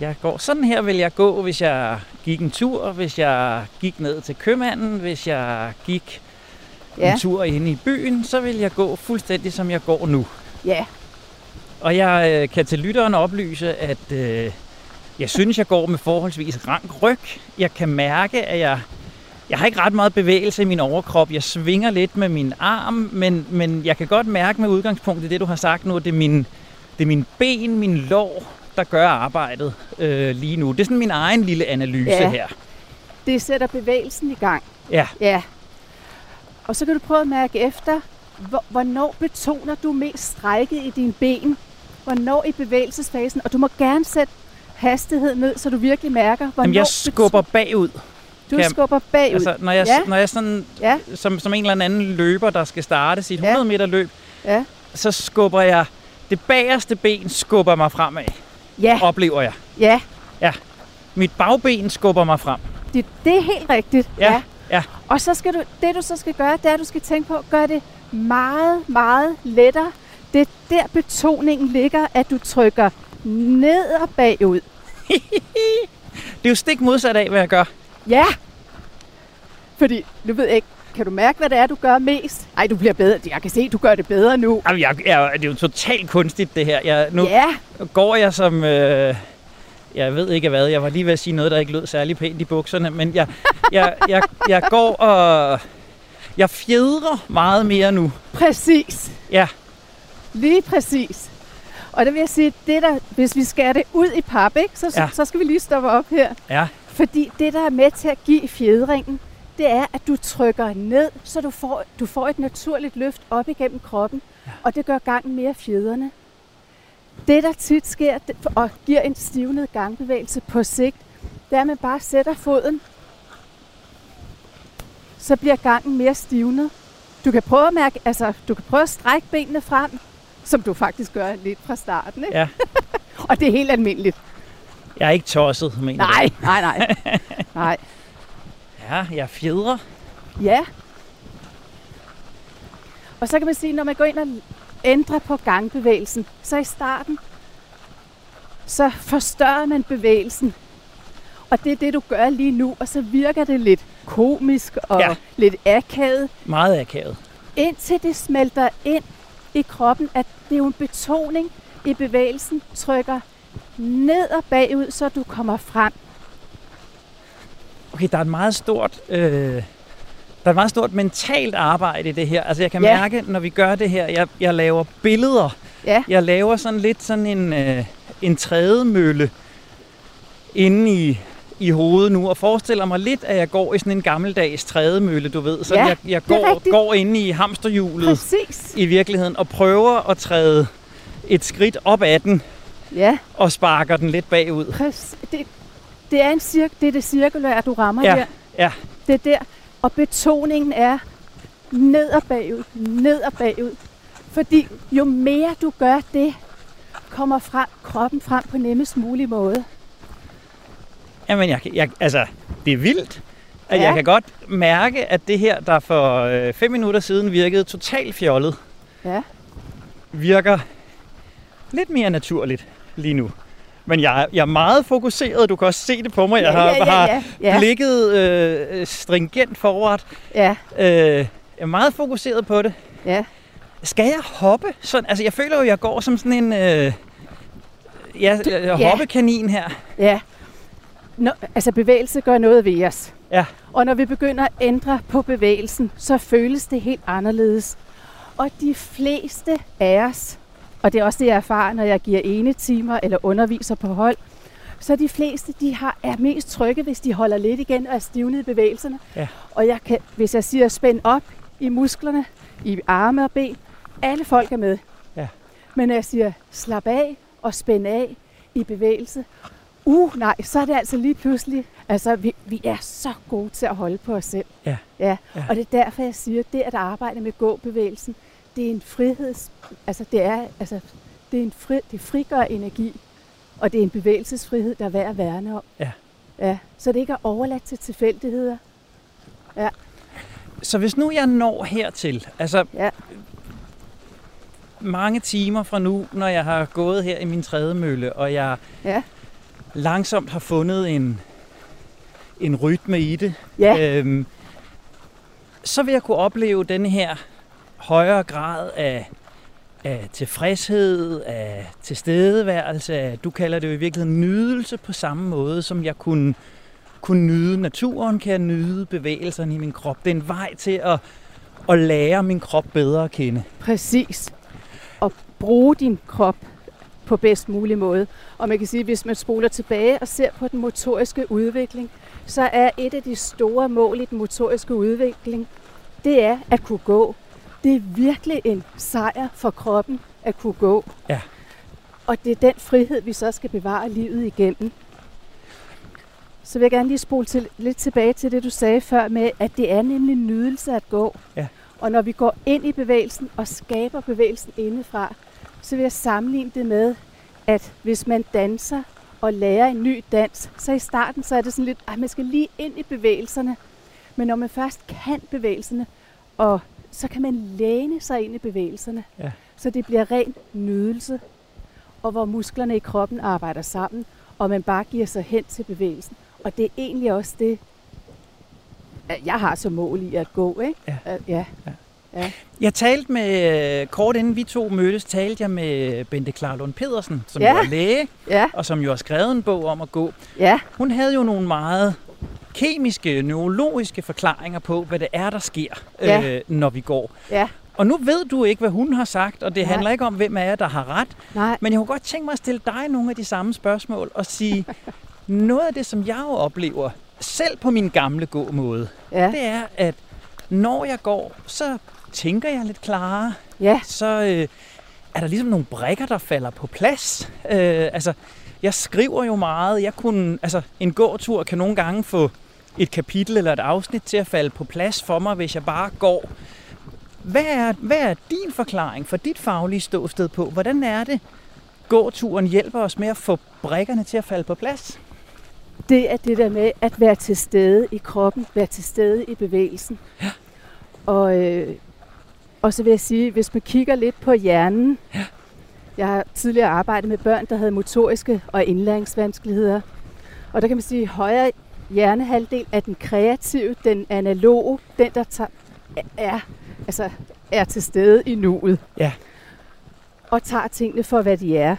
Jeg går sådan her vil jeg gå, hvis jeg gik en tur, hvis jeg gik ned til købmanden, hvis jeg gik ja. en tur inde i byen, så vil jeg gå fuldstændig som jeg går nu. Ja. Og jeg øh, kan til lytteren oplyse, at øh, jeg synes, jeg går med forholdsvis rank ryg. Jeg kan mærke, at jeg, jeg har ikke ret meget bevægelse i min overkrop. Jeg svinger lidt med min arm, men, men jeg kan godt mærke med udgangspunkt i det, du har sagt nu, at det er min, det er min ben, min lår, der gør arbejdet øh, lige nu. Det er sådan min egen lille analyse ja. her. Det sætter bevægelsen i gang. Ja. Ja. Og så kan du prøve at mærke efter, hvornår betoner du mest strækket i dine ben? Hvornår i bevægelsesfasen? Og du må gerne sætte hastighed ned, så du virkelig mærker, hvornår... Jamen, jeg skubber bagud. Du jeg, skubber bagud. Altså, når jeg, ja. når jeg sådan, ja. som, som en eller anden løber, der skal starte sit 100 ja. meter løb, ja. så skubber jeg det bagerste ben skubber mig fremad. Ja. Oplever jeg. Ja. Ja. Mit bagben skubber mig frem. Det, det er helt rigtigt. Ja. ja. ja. Og så skal du, det du så skal gøre, det er, at du skal tænke på, gør det meget, meget lettere. Det er der betoningen ligger, at du trykker ned og bagud. *laughs* det er jo stik modsat af, hvad jeg gør. Ja. Fordi, nu ved jeg ikke, kan du mærke, hvad det er, du gør mest? Nej, du bliver bedre. Jeg kan se, du gør det bedre nu. Jamen, jeg, jeg, det er jo totalt kunstigt, det her. Jeg, nu ja. går jeg som... Øh, jeg ved ikke hvad. Jeg var lige ved at sige noget, der ikke lød særlig pænt i bukserne. Men jeg, jeg, jeg, jeg går og... Jeg fjedrer meget mere nu. Præcis. Ja. Lige præcis. Og det vil jeg sige, det der, hvis vi skærer det ud i pap, ikke, så, ja. så skal vi lige stoppe op her. Ja. Fordi det, der er med til at give fjedringen, det er, at du trykker ned, så du får, du får et naturligt løft op igennem kroppen, ja. og det gør gangen mere fjederne. Det, der tit sker og giver en stivnet gangbevægelse på sigt, det er, at man bare sætter foden, så bliver gangen mere stivnet. Du kan prøve at mærke, altså, du kan prøve at strække benene frem, som du faktisk gør lidt fra starten. Ikke? Ja. *laughs* og det er helt almindeligt. Jeg er ikke tosset, mener Nej, nej, nej. *laughs* nej. Ja, jeg fjedrer. Ja. Og så kan man sige, når man går ind og ændrer på gangbevægelsen, så i starten, så forstørrer man bevægelsen. Og det er det, du gør lige nu, og så virker det lidt komisk og Ja. lidt akavet, Meget akavet. indtil det smelter ind i kroppen, at det er jo en betoning i bevægelsen, trykker ned og bagud, så du kommer frem. Okay, der er et meget stort... Øh, der er et meget stort mentalt arbejde i det her. Altså jeg kan Ja. mærke, når vi gør det her, jeg, jeg laver billeder. Ja, Jeg laver sådan lidt sådan en, øh, en trædemølle inde i, i hovedet nu, og forestiller mig lidt, at jeg går i sådan en gammeldags trædemølle, du ved. Så Ja, jeg, jeg går, rigtigt. går inde i hamsterhjulet præcis. i virkeligheden, og prøver at træde et skridt op ad den, Ja, og sparker den lidt bagud. præcis. Det, det er en cirk, det er det cirkulære, du rammer Ja, der. ja. Det er der. Og betoningen er ned og bagud, ned og bagud. Fordi jo mere du gør det, kommer frem, kroppen frem på nemmest mulig måde. Jamen, jeg, jeg, altså, det er vildt. At Ja. Jeg kan godt mærke, at det her, der for øh, fem minutter siden virkede totalt fjollet, Ja. virker lidt mere naturligt lige nu. Men jeg, er- jeg er meget fokuseret. Du kan også se det på mig. Jeg har, ja, ja, har ja, ja, blikket øh, stringent forret. ja, Øh, jeg er meget fokuseret på det. ja. Skal jeg hoppe? Sådan, altså, jeg føler jo, jeg går som sådan en øh, ja, Du- ja. ja. hoppekanin her. ja. Nå, altså bevægelse gør noget ved os. Ja. Og når vi begynder at ændre på bevægelsen, så føles det helt anderledes. Og de fleste af os, og det er også det, jeg erfarer, når jeg giver ene timer eller underviser på hold, så de fleste de har, er mest trygge, hvis de holder lidt igen og er stivnet i bevægelserne. Ja. Og jeg kan, hvis jeg siger spænd op i musklerne, i arme og ben, alle folk er med. Ja. Men når jeg siger slap af og spænd af i bevægelse, uh nej, så er det altså lige pludselig, altså vi, vi er så gode til at holde på os selv. Ja. ja. Ja. Og det er derfor, jeg siger, det at arbejde med gåbevægelsen, det er en friheds, altså det er, altså det er en fri, det frigør energi, og det er en bevægelsesfrihed, der er værd at værne om. Ja. Ja, så det ikke er overladt til tilfældigheder. Så hvis nu jeg når hertil, altså Ja. mange timer fra nu, når jeg har gået her i min tredje mølle, og jeg Ja. langsomt har fundet en, en rytme i det, Ja, øhm, så vil jeg kunne opleve den her højere grad af, af tilfredshed, af tilstedeværelse, af, du kalder det jo i virkeligheden nydelse på samme måde, som jeg kunne, kunne nyde naturen, kan jeg nyde bevægelserne i min krop. Det er en vej til at, at lære min krop bedre at kende. præcis. Og bruge din krop på bedst mulig måde. Og man kan sige, at hvis man spoler tilbage og ser på den motoriske udvikling, så er et af de store mål i den motoriske udvikling, det er at kunne gå. Det er virkelig en sejr for kroppen at kunne gå. Ja. Og det er den frihed, vi så skal bevare livet igennem. Så vil jeg gerne lige spole til, lidt tilbage til det, du sagde før med, at det er nemlig nydelse at gå. Ja. Og når vi går ind i bevægelsen og skaber bevægelsen indefra, så vil jeg sammenligne det med, at hvis man danser og lærer en ny dans, så i starten så er det sådan lidt, at man skal lige ind i bevægelserne. Men når man først kan bevægelserne, og så kan man læne sig ind i bevægelserne, Ja. så det bliver ren nydelse, og hvor musklerne i kroppen arbejder sammen, og man bare giver sig hen til bevægelsen. Og det er egentlig også det, at jeg har som mål i at gå, ikke? Ja. At- ja. Jeg talte med, kort inden vi to mødtes, talte jeg med Bente Klarlund Pedersen, som Ja. jo er læge, Ja, og som jo har skrevet en bog om at gå. ja, Hun havde jo nogle meget kemiske, neurologiske forklaringer på, hvad det er, der sker, Ja. øh, når vi går. ja. Og nu ved du ikke, hvad hun har sagt, og det Nej. handler ikke om, hvem af jer, der har ret. Nej, Men jeg kunne godt tænke mig at stille dig nogle af de samme spørgsmål og sige, *laughs* noget af det, som jeg jo oplever, selv på min gamle gåmåde, ja, det er, at når jeg går, så tænker jeg lidt klarere. ja, Så øh, er der ligesom nogle brækker, der falder på plads. Øh, altså, jeg skriver jo meget. Jeg kunne, altså, en gåtur kan nogle gange få et kapitel eller et afsnit til at falde på plads for mig, hvis jeg bare går. Hvad er, hvad er din forklaring for dit faglige ståsted på? Hvordan er det, gåturen hjælper os med at få brækkerne til at falde på plads? det er det der med at være til stede i kroppen, være til stede i bevægelsen. Ja. Og, øh, og så vil jeg sige, hvis man kigger lidt på hjernen, Jeg har tidligere arbejdet med børn, der havde motoriske og indlæringsvanskeligheder. Og der kan man sige, at højre hjernehalvdel er den kreative, den analoge, den der tager, er, altså, er til stede i nuet. Ja. Og tager tingene for, hvad de er.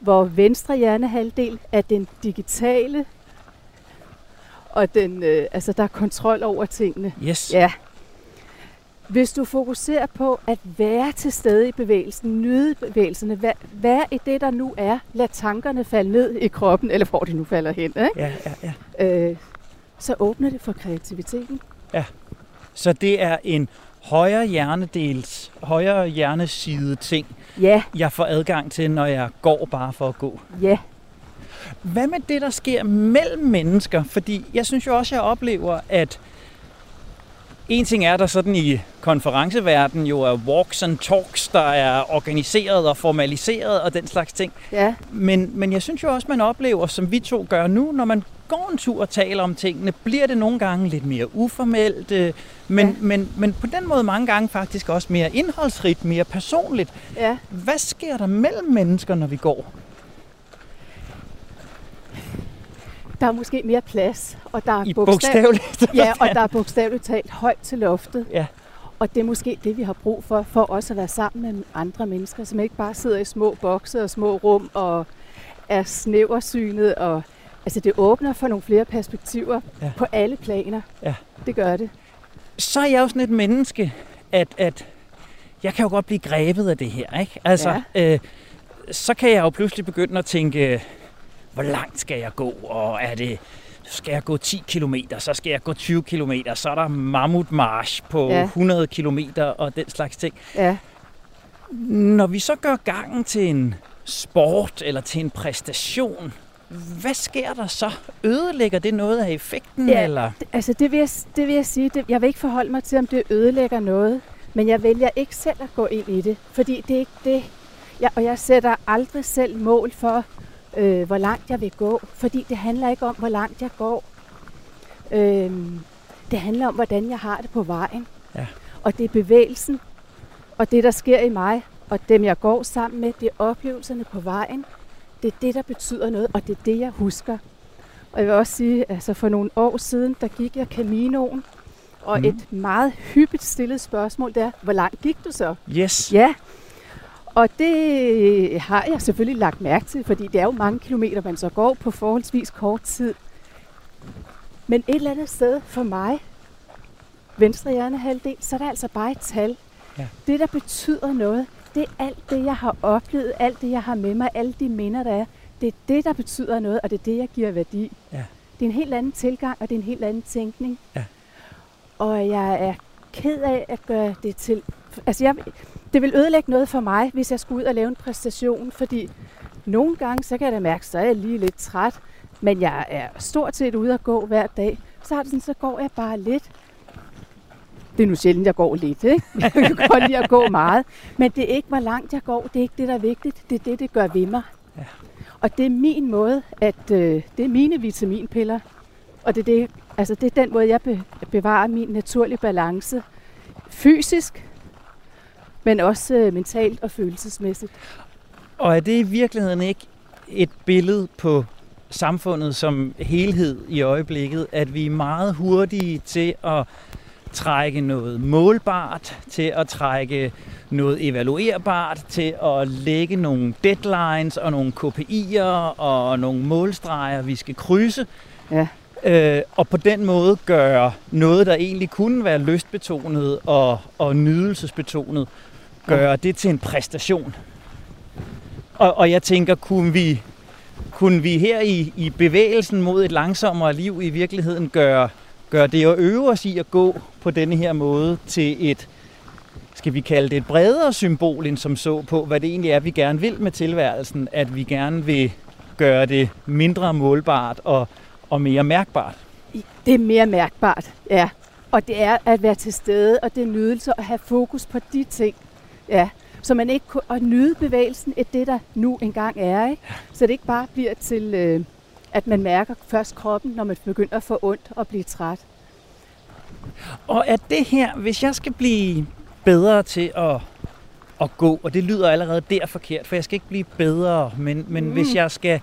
Hvor venstre hjernehalvdel er den digitale, og den, øh, altså, der er kontrol over tingene. Yes. Ja. Hvis du fokuserer på at være til stede i bevægelsen, nyde bevægelserne, vær, vær i det, der nu er, lad tankerne falde ned i kroppen, eller hvor de nu falder hen, ikke? Ja, ja, ja. Øh, så åbner det for kreativiteten. Så det er en højre hjernedels, højre hjerneside ting, Ja, jeg får adgang til, når jeg går bare for at gå. ja, Hvad med det, der sker mellem mennesker? Fordi jeg synes jo også, jeg oplever, at en ting er der sådan i konferenceverden jo er walks and talks, der er organiseret og formaliseret og den slags ting. ja, Men, men jeg synes jo også, man oplever, som vi to gør nu, når man går en tur og taler om tingene, bliver det nogle gange lidt mere uformelt, øh, men, ja. men, men på den måde mange gange faktisk også mere indholdsrigt, mere personligt. ja. Hvad sker der mellem mennesker, når vi går? Der er måske mere plads, og der er I bogstaveligt. *laughs* Ja, og der er bogstaveligt talt højt til loftet. Ja. Og det er måske det, vi har brug for, for også at være sammen med andre mennesker, som ikke bare sidder i små bokse og små rum og er snæversynet. Og, altså det åbner for nogle flere perspektiver Ja. på alle planer. Ja. Det gør det. så er jeg jo sådan et menneske, at, at jeg kan jo godt blive grebet af det her. Ikke? Altså, ja. øh, så kan jeg jo pludselig begynde at tænke, hvor langt skal jeg gå, og er det, skal jeg gå 10 km, så skal jeg gå 20 km, så er der mammutmarch på ja. 100 km og den slags ting. Ja, Når vi så gør gangen til en sport eller til en præstation, hvad sker der så? Ødelægger det noget af effekten? Ja. Eller? altså det vil jeg, det vil jeg sige. Det, jeg vil ikke forholde mig til, om det ødelægger noget. Men jeg vælger ikke selv at gå ind i det, fordi det er ikke det. Jeg, og jeg sætter aldrig selv mål for, øh, hvor langt jeg vil gå, fordi det handler ikke om, hvor langt jeg går. Øhm, det handler om, hvordan jeg har det på vejen. Ja. Og det er bevægelsen, og det, der sker i mig, og dem, jeg går sammen med, det er oplevelserne på vejen. Det er det, der betyder noget, og det er det, jeg husker. Og jeg vil også sige, altså for nogle år siden, der gik jeg Caminoen, og mm. et meget hyppigt stillet spørgsmål der, hvor langt gik du så? Yes. Ja, og det har jeg selvfølgelig lagt mærke til, fordi det er jo mange kilometer, man så går på forholdsvis kort tid. Men et eller andet sted for mig, venstre hjernehalvdel, så er det altså bare et tal. Ja. Det, der betyder noget, det er alt det, jeg har oplevet, alt det, jeg har med mig, alle de minder, der er. Det er det, der betyder noget, og det er det, jeg giver værdi. Ja. Det er en helt anden tilgang, og det er en helt anden tænkning. Ja. Og jeg er ked af at gøre det til... Altså, jeg, det vil ødelægge noget for mig, hvis jeg skulle ud og lave en præstation, fordi nogle gange, så kan jeg da mærke, så er jeg lige lidt træt, men jeg er stort set ude at gå hver dag. Så har det sådan, så går jeg bare lidt. Det er nu sjældent, jeg går lidt, ikke? *laughs* Jeg kan godt lide at gå meget. Men det er ikke, hvor langt jeg går. Det er ikke det, der er vigtigt. Det er det, det gør ved mig. Ja. Og det er min måde, at øh, det er mine vitaminpiller. Og det er, det, altså det er den måde, jeg be, bevarer min naturlige balance. Fysisk, men også øh, mentalt og følelsesmæssigt. Og er det i virkeligheden ikke et billede på samfundet som helhed i øjeblikket, at vi er meget hurtige til at trække noget målbart, til at trække noget evaluerbart, til at lægge nogle deadlines og nogle KPI'er og nogle målstreger, vi skal krydse. Ja. Øh, og på den måde gøre noget, der egentlig kunne være lystbetonet og, og nydelsesbetonet, gøre det til en præstation. Og, og jeg tænker, kunne vi, kunne vi her i, i bevægelsen mod et langsommere liv i virkeligheden gøre, gøre det at øve os i at gå på denne her måde til et, skal vi kalde det et bredere symbol end som så på, hvad det egentlig er, vi gerne vil med tilværelsen, at vi gerne vil gøre det mindre målbart og, og mere mærkbart. Det er mere mærkbart, ja. Og det er at være til stede, og det er nydelse at have fokus på de ting. Ja. Så man ikke og nyde bevægelsen er det, der nu engang er. Ikke? Så det ikke bare bliver til, øh, at man mærker først kroppen, når man begynder at få ondt og blive træt. Og at det her, hvis jeg skal blive bedre til at, at gå, og det lyder allerede der forkert, for jeg skal ikke blive bedre, men, men mm. hvis jeg skal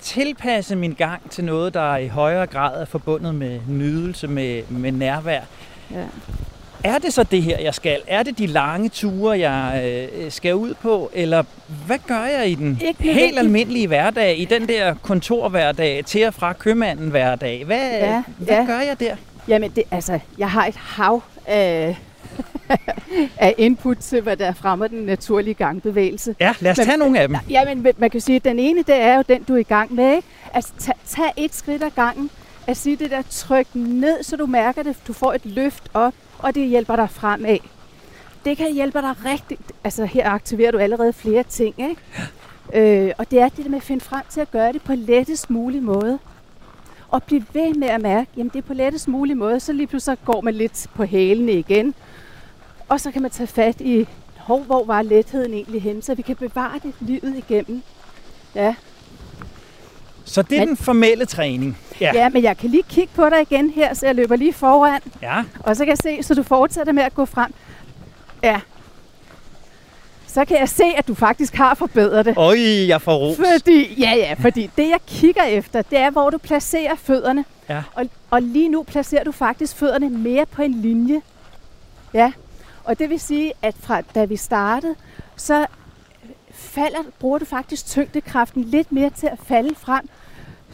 tilpasse min gang til noget, der i højere grad er forbundet med nydelse, med, med nærvær, ja. Er det så det her, jeg skal? Er det de lange ture, jeg øh, skal ud på? Eller hvad gør jeg i den ikke helt almindelige hverdag, i den der kontorhverdag, til og fra købmanden hverdag? Hvad, ja, hvad ja. gør jeg der? Jamen, det, altså, jeg har et hav af *laughs* af input til, hvad der fremmer den naturlige gangbevægelse. Ja, lad os men, tage nogle af dem. Ja, men man kan sige, at den ene, det er jo den, du er i gang med. Ikke? Altså, tag, tag et skridt ad gangen. At sige det der, tryk ned, så du mærker det. Du får et løft op, og det hjælper dig fremad. Det kan hjælpe dig rigtig... Altså, her aktiverer du allerede flere ting, ikke? Øh, og det er det der med at finde frem til at gøre det på lettest mulig måde. Og blive ved med at mærke, jamen det er på lettest mulig måde, så lige pludselig går man lidt på hælene igen. Og så kan man tage fat i, hov, hvor var letheden egentlig hen, så vi kan bevare det livet igennem. Ja. Så det er men, den formelle træning. Ja. ja, men jeg kan lige kigge på dig igen her, så jeg løber lige foran. Ja. Og så kan jeg se, så du fortsætter med at gå frem. Ja. Så kan jeg se, at du faktisk har forbedret det. Øj, jeg får ros. Fordi, ja, ja, fordi det jeg kigger efter, det er, hvor du placerer fødderne. Ja. Og, og lige nu placerer du faktisk fødderne mere på en linje. Ja. Og det vil sige, at fra da vi startede, så falder, bruger du faktisk tyngdekraften lidt mere til at falde frem,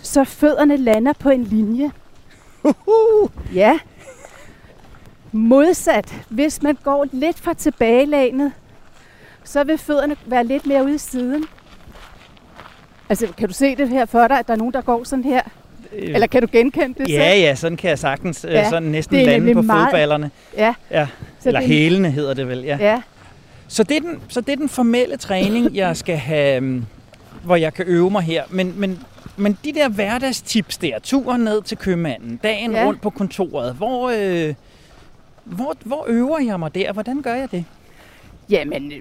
så fødderne lander på en linje. Uhuh. Ja. Modsat, hvis man går lidt fra tilbagelænet, så vil fødderne være lidt mere ude i siden. Altså, kan du se det her for dig, at der er nogen, der går sådan her? Øh, Eller kan du genkende det Ja, selv? ja, sådan kan jeg sagtens øh, ja, sådan næsten lande på meget... fodballerne. Ja. ja. Så Eller det... hælene hedder det vel, ja. ja. Så, det er den, så det er den formelle træning, jeg skal have, mm, hvor jeg kan øve mig her. Men, men, men de der hverdagstips der, turen ned til købmanden, dagen ja. rundt på kontoret, hvor, øh, hvor, hvor øver jeg mig der? Hvordan gør jeg det? Jamen,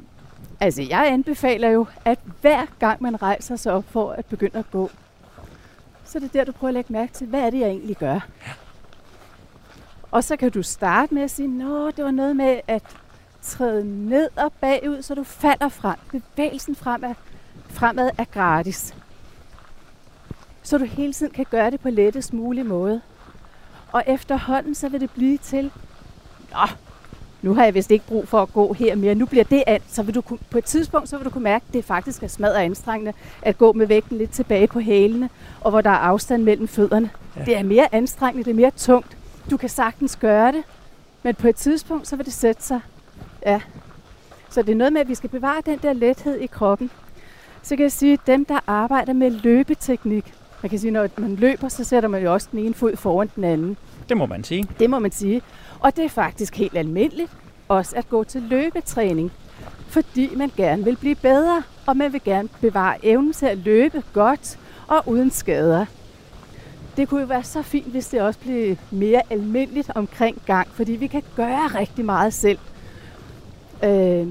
altså jeg anbefaler jo, at hver gang man rejser sig op for at begynde at gå, så er det der, du prøver at lægge mærke til, hvad er det, jeg egentlig gør? Ja. Og så kan du starte med at sige, nå, det var noget med at træde ned og bagud, så du falder frem. Bevægelsen fremad, fremad er gratis. Så du hele tiden kan gøre det på lettest mulig måde. Og efterhånden, så vil det blive til, nå, nu har jeg vist ikke brug for at gå her mere. Nu bliver det alt. Så vil du på et tidspunkt, så vil du kunne mærke, at det faktisk er smadret anstrengende at gå med vægten lidt tilbage på hælene, og hvor der er afstand mellem fødderne. Ja. Det er mere anstrengende, det er mere tungt. Du kan sagtens gøre det, men på et tidspunkt, så vil det sætte sig. Ja. Så det er noget med, at vi skal bevare den der lethed i kroppen. Så kan jeg sige, at dem, der arbejder med løbeteknik, man kan sige, når man løber, så sætter man jo også den ene fod foran den anden. Det må man sige. Det må man sige. Og det er faktisk helt almindeligt også at gå til løbetræning, fordi man gerne vil blive bedre, og man vil gerne bevare evnen til at løbe godt og uden skader. Det kunne jo være så fint, hvis det også blev mere almindeligt omkring gang, fordi vi kan gøre rigtig meget selv. Øh,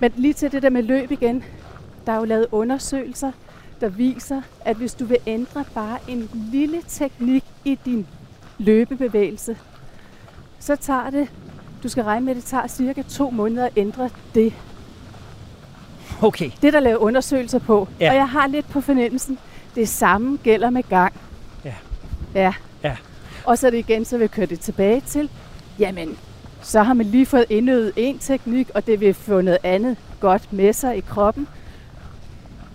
men lige til det der med løb igen, der er jo lavet undersøgelser, der viser, at hvis du vil ændre bare en lille teknik i din løbebevægelse, så tager det, du skal regne med, at det tager cirka to måneder at ændre det. Okay. Det, der laver undersøgelser på. Ja. Og jeg har lidt på fornemmelsen, det samme gælder med gang. Ja. Ja. ja. Og så er det igen, så vil jeg køre det tilbage til, jamen, så har man lige fået indøvet en teknik, og det vil få noget andet godt med sig i kroppen.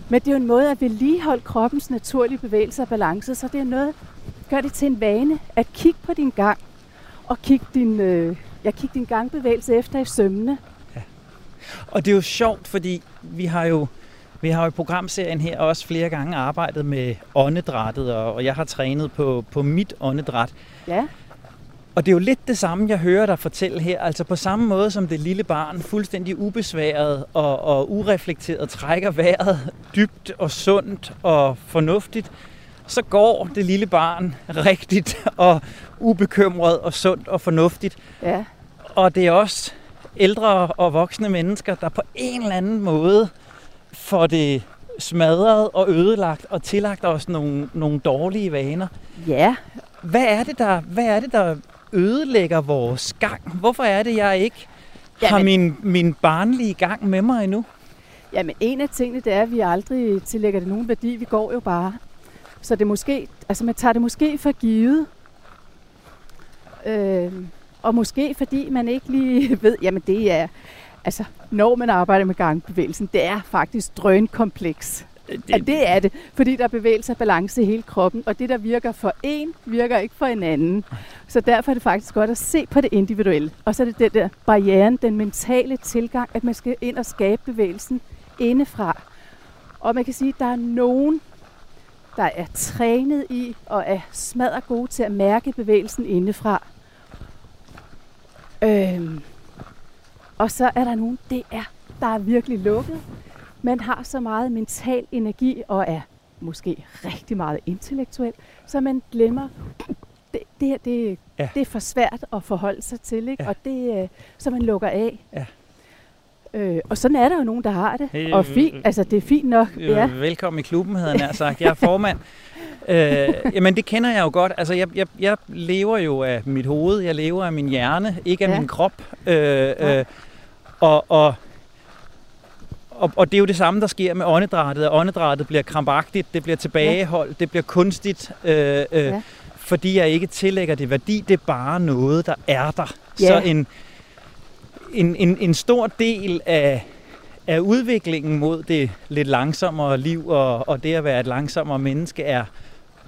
Men det er jo en måde at vedligeholde kroppens naturlige bevægelse og balance, så det er noget, gør det til en vane at kigge på din gang og kigge din, øh, ja, kig din gangbevægelse efter i sømne. Ja. Og det er jo sjovt, fordi vi har jo vi har jo i programserien her også flere gange arbejdet med åndedrættet, og jeg har trænet på, på mit åndedræt. Ja. Og det er jo lidt det samme, jeg hører dig fortælle her. Altså på samme måde som det lille barn, fuldstændig ubesværet og, og ureflekteret, trækker vejret dybt og sundt og fornuftigt, så går det lille barn *laughs* rigtigt og ubekymret og sundt og fornuftigt. Ja. Og det er også ældre og voksne mennesker, der på en eller anden måde får det smadret og ødelagt og tillagt os nogle, nogle dårlige vaner. Ja. Hvad er, det, der, hvad er det, der ødelægger vores gang? Hvorfor er det, jeg ikke Har min, min barnlige gang med mig endnu? Jamen, en af tingene, det er, at vi aldrig tillægger det nogen værdi. Vi går jo bare. Så det måske, altså man tager det måske for givet. Øh, og måske fordi man ikke lige *laughs* ved, jamen det er, altså når man arbejder med gangbevægelsen, det er faktisk drønkompleks. Øh, det, ja, det er det, fordi der er bevægelse og balance i hele kroppen, og det, der virker for en, virker ikke for en anden. Så derfor er det faktisk godt at se på det individuelle. Og så er det den der barrieren, den mentale tilgang, at man skal ind og skabe bevægelsen indefra. Og man kan sige, at der er nogen, der er trænet i og er smadret gode til at mærke bevægelsen indefra. Øhm, og så er der nogen, det er, der er virkelig lukket. Man har så meget mental energi og er måske rigtig meget intellektuel, så man glemmer, det, det her det, ja. det er for svært at forholde sig til, ikke? Ja. og det, øh, så man lukker af. Ja. Øh, og sådan er der jo nogen, der har det. Hey, og fint, altså det er fint nok. Øh, ja. Velkommen i klubben, havde jeg sagt. Jeg er formand. *laughs* øh, jamen det kender jeg jo godt. Altså jeg, jeg, jeg lever jo af mit hoved, jeg lever af min hjerne, ikke af ja. min krop. Øh, ja. øh, og, og, og, og det er jo det samme, der sker med åndedrættet. Åndedrættet bliver krampagtigt, det bliver tilbageholdt, det bliver kunstigt. Øh, øh, ja. Fordi jeg ikke tillægger det værdi, det er bare noget, der er der. Ja. Så en, en, en, en stor del af, af udviklingen mod det lidt langsommere liv og, og det at være et langsommere menneske er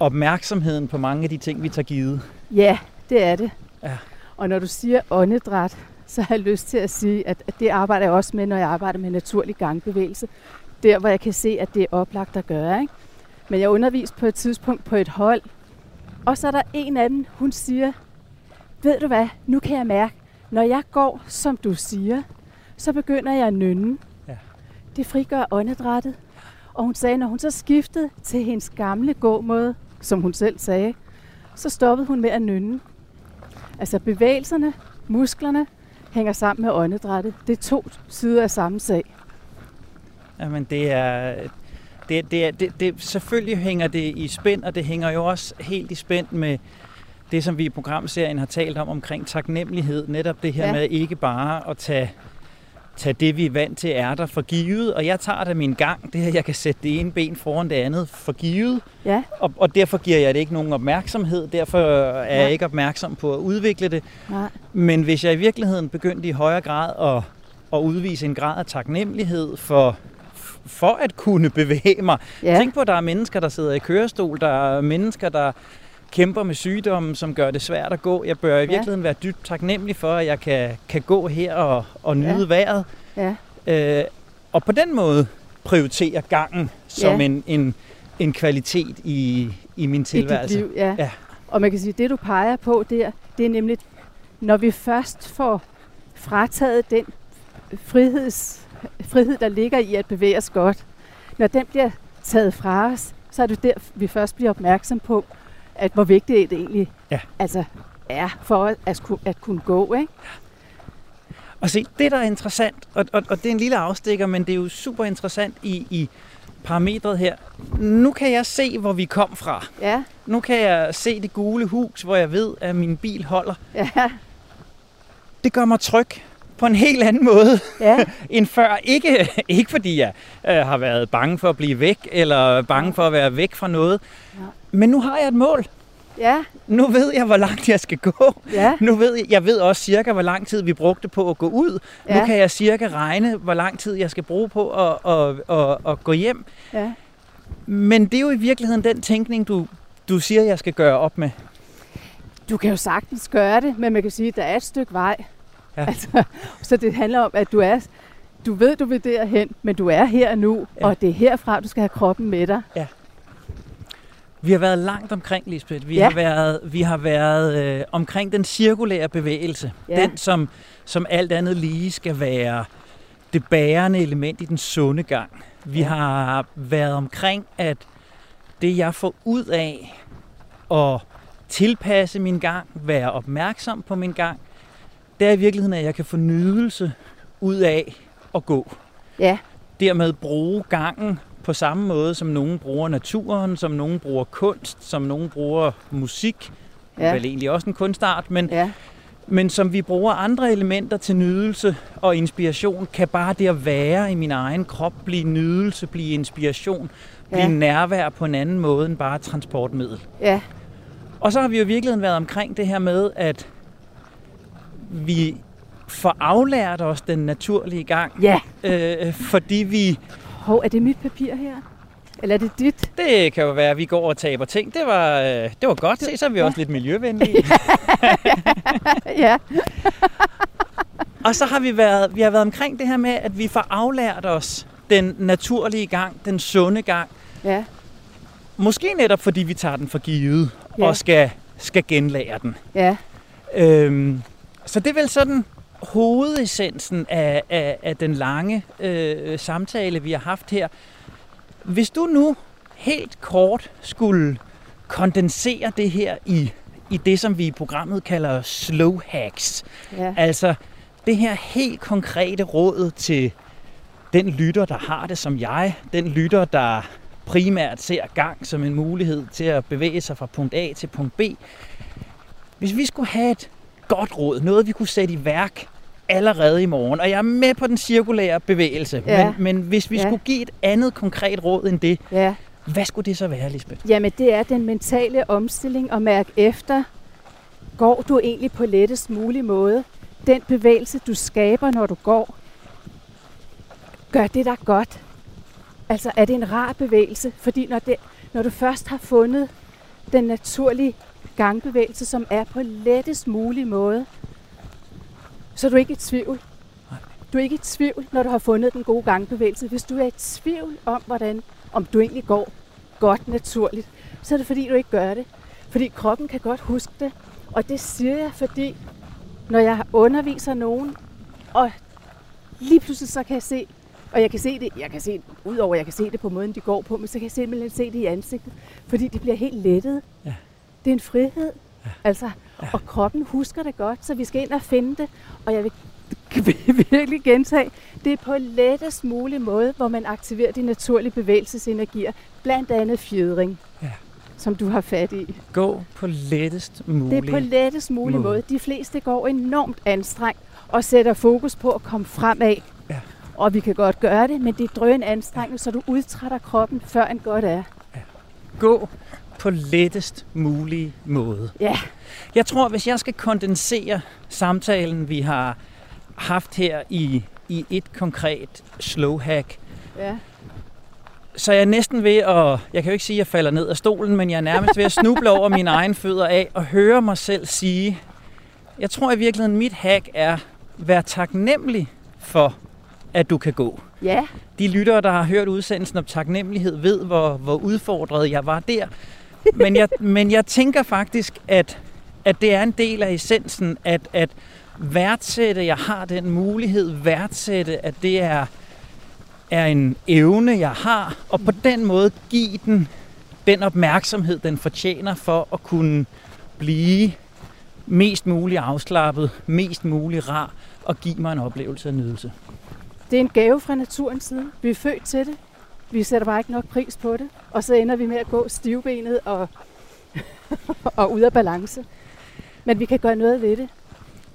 opmærksomheden på mange af de ting, vi tager givet. Ja, det er det. Ja. Og når du siger åndedræt, så har jeg lyst til at sige, at, det arbejder jeg også med, når jeg arbejder med naturlig gangbevægelse. Der, hvor jeg kan se, at det er oplagt at gøre. Ikke? Men jeg underviste på et tidspunkt på et hold, og så er der en af dem, hun siger, ved du hvad, nu kan jeg mærke, når jeg går, som du siger, så begynder jeg at nynne. Ja. Det frigør åndedrættet. Og hun sagde, når hun så skiftede til hendes gamle gåmåde, som hun selv sagde, så stoppede hun med at nynne. Altså bevægelserne, musklerne, hænger sammen med åndedrættet. Det er to sider af samme sag. Jamen det er, det, det, er, det, det, selvfølgelig hænger det i spænd, og det hænger jo også helt i spænd med det, som vi i programserien har talt om omkring taknemmelighed. Netop det her ja. med ikke bare at tage, tage det, vi er vant til, er der for givet. Og jeg tager det min gang, det her, jeg kan sætte det ene ben foran det andet for givet. Ja. Og, og derfor giver jeg det ikke nogen opmærksomhed. Derfor er ja. jeg ikke opmærksom på at udvikle det. Nej. Men hvis jeg i virkeligheden begyndte i højere grad at, at udvise en grad af taknemmelighed for for at kunne *laughs* bevæge mig. Ja. Tænk på, at der er mennesker, der sidder i kørestol, der er mennesker, der kæmper med sygdommen, som gør det svært at gå. Jeg bør i virkeligheden ja. være dybt taknemmelig for, at jeg kan, kan gå her og, og nyde ja. vejret. Ja. Øh, og på den måde prioritere gangen som ja. en, en, en kvalitet i, i min tilværelse. I liv, ja. ja. Og man kan sige, at det du peger på der, det er nemlig, når vi først får frataget den friheds, frihed, der ligger i at bevæge os godt, når den bliver taget fra os, så er det der, vi først bliver opmærksom på, at hvor vigtigt det egentlig ja. altså, er for at, at kunne gå. Ikke? Og se, det der er interessant, og, og, og det er en lille afstikker, men det er jo super interessant i, i parametret her. Nu kan jeg se, hvor vi kom fra. Ja. Nu kan jeg se det gule hus, hvor jeg ved, at min bil holder. Ja. Det gør mig tryg på en helt anden måde ja. *laughs* end før. Ikke, ikke fordi jeg øh, har været bange for at blive væk, eller bange for at være væk fra noget. Ja. Men nu har jeg et mål. Ja. Nu ved jeg, hvor langt jeg skal gå. Ja. Nu ved jeg, jeg ved også cirka, hvor lang tid vi brugte på at gå ud. Ja. Nu kan jeg cirka regne, hvor lang tid jeg skal bruge på at, at, at, at gå hjem. Ja. Men det er jo i virkeligheden den tænkning, du, du siger, jeg skal gøre op med. Du kan jo sagtens gøre det, men man kan sige, at der er et stykke vej. Ja. *laughs* Altså, så det handler om, at du er du ved, du vil derhen, men du er her nu, ja. og det er herfra, du skal have kroppen med dig. Ja. Vi har været langt omkring, Lisbeth. Vi ja. har været, vi har været øh, omkring den cirkulære bevægelse. Ja. Den, som, som alt andet lige skal være det bærende element i den sunde gang. Vi ja. har været omkring, at det, jeg får ud af at tilpasse min gang, være opmærksom på min gang, det er i virkeligheden, at jeg kan få nydelse ud af at gå. Ja. Dermed bruge gangen på samme måde, som nogen bruger naturen, som nogen bruger kunst, som nogen bruger musik. Ja. Vel egentlig også en kunstart, men, ja. men som vi bruger andre elementer til nydelse og inspiration, kan bare det at være i min egen krop blive nydelse, blive inspiration, blive Ja. nærvær på en anden måde end bare transportmiddel. Ja, Og så har vi jo i virkeligheden været omkring det her med, at vi får aflært os den naturlige gang, ja. øh, fordi vi, Hov, er det mit papir her? Eller er det dit? det kan jo være, at vi går og taber ting. Det var, øh, det var godt. Se, så er vi også lidt miljøvenlige. *laughs* ja. Og så har vi været, vi har været omkring det her med, at vi får aflært os den naturlige gang, den sunde gang. Ja, Måske netop fordi vi tager den for givet Ja. og skal, skal genlære den. ja, Øhm, så det er vel sådan hovedessensen af, af, af den lange øh, samtale, vi har haft her. Hvis du nu helt kort skulle kondensere det her i, i det, som vi i programmet kalder slow hacks, ja. Altså det her helt konkrete råd til den lytter, der har det som jeg, den lytter, der primært ser gang som en mulighed til at bevæge sig fra punkt A til punkt B. Hvis vi skulle have et godt råd, noget vi kunne sætte i værk allerede i morgen, og jeg er med på den cirkulære bevægelse, Ja. men, men hvis vi Ja. skulle give et andet konkret råd end det, ja. hvad skulle det så være, Lisbeth? Jamen, det er den mentale omstilling og mærke efter, går du egentlig på lettest mulig måde? Den bevægelse, du skaber, når du går, gør det dig godt? Altså, er det en rar bevægelse? Fordi når, det, når du først har fundet den naturlige gangbevægelse, som er på lettest mulig måde, så er du ikke i tvivl. Du er ikke i tvivl, når du har fundet den gode gangbevægelse. Hvis du er i tvivl om, hvordan, om du egentlig går godt naturligt, så er det fordi, du ikke gør det. Fordi kroppen kan godt huske det. Og det siger jeg, fordi når jeg underviser nogen, og lige pludselig så kan jeg se, og jeg kan se det, jeg kan se, udover at jeg kan se det på måden, de går på, men så kan jeg simpelthen se det i ansigtet, fordi de bliver helt lettet. Ja. Det er en frihed. Ja. Altså, ja. og kroppen husker det godt, så vi skal ind og finde det. Og jeg *laughs* vil virkelig gentage, det er på lettest mulig måde, hvor man aktiverer de naturlige bevægelsesenergier, blandt andet fjedring, Ja. som du har fat i. Gå på lettest Det muligt. er på lettest mulig måde. måde. De fleste går enormt anstrengt og sætter fokus på at komme fremad. Ja. Og vi kan godt gøre det, men det er drøn anstrengelse, så du udtrætter kroppen, før en godt er. Gå på lettest mulige måde. Ja, Jeg tror, hvis jeg skal kondensere samtalen, vi har haft her i, i et konkret slow hack, ja, så er jeg næsten ved at, jeg kan jo ikke sige, at jeg falder ned af stolen, men jeg er nærmest ved at snuble over mine egne fødder af og høre mig selv sige, jeg tror i virkeligheden, mit hack er, vær taknemmelig for, at du kan gå. ja, De lyttere, der har hørt udsendelsen om taknemmelighed, ved, hvor, hvor udfordret jeg var der. Men jeg, men jeg tænker faktisk, at, at det er en del af essensen, at, at værdsætte, jeg har den mulighed, værdsætte, at det er, er en evne, jeg har, og på den måde give den den opmærksomhed, den fortjener for at kunne blive mest muligt afslappet, mest muligt rar og give mig en oplevelse af nydelse. det er en gave fra naturens side. Vi er født til det. Vi sætter bare ikke nok pris på det. Og så ender vi med at gå stivbenet og, *laughs* og ud af balance. Men vi kan gøre noget ved det.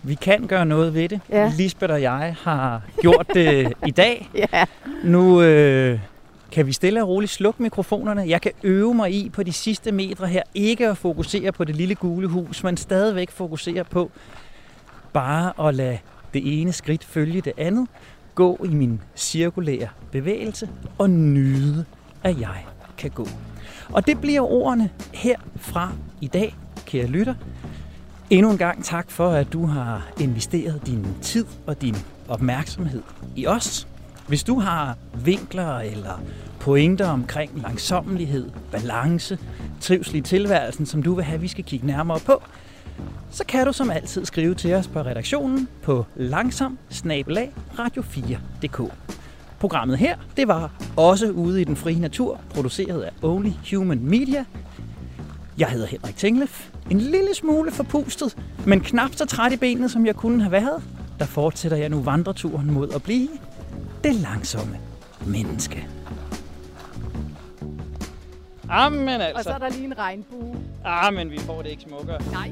Vi kan gøre noget ved det. Ja. Lisbeth og jeg har gjort det *laughs* i dag. Ja, Nu øh, kan vi stille og roligt slukke mikrofonerne. Jeg kan øve mig i på de sidste metre her ikke at fokusere på det lille gule hus, men stadigvæk fokusere på bare at lade det ene skridt følge det andet, gå i min cirkulære bevægelse og nyde, at jeg kan gå. Og det bliver ordene herfra i dag, kære lytter. Endnu en gang tak for, at du har investeret din tid og din opmærksomhed i os. Hvis du har vinkler eller pointer omkring langsommelighed, balance, trivsel i tilværelsen, som du vil have, vi skal kigge nærmere på, så kan du som altid skrive til os på redaktionen på langsom radio4.dk. Programmet her, det var også ude i den frie natur, produceret af Only Human Media. Jeg hedder Henrik Tinglef. En lille smule forpustet, men knap så træt i benet, som jeg kunne have været. Der fortsætter jeg nu vandreturen mod at blive det langsomme menneske. Amen og så altså. er der lige en regnbue. Amen, vi får det ikke smukkere. Nej,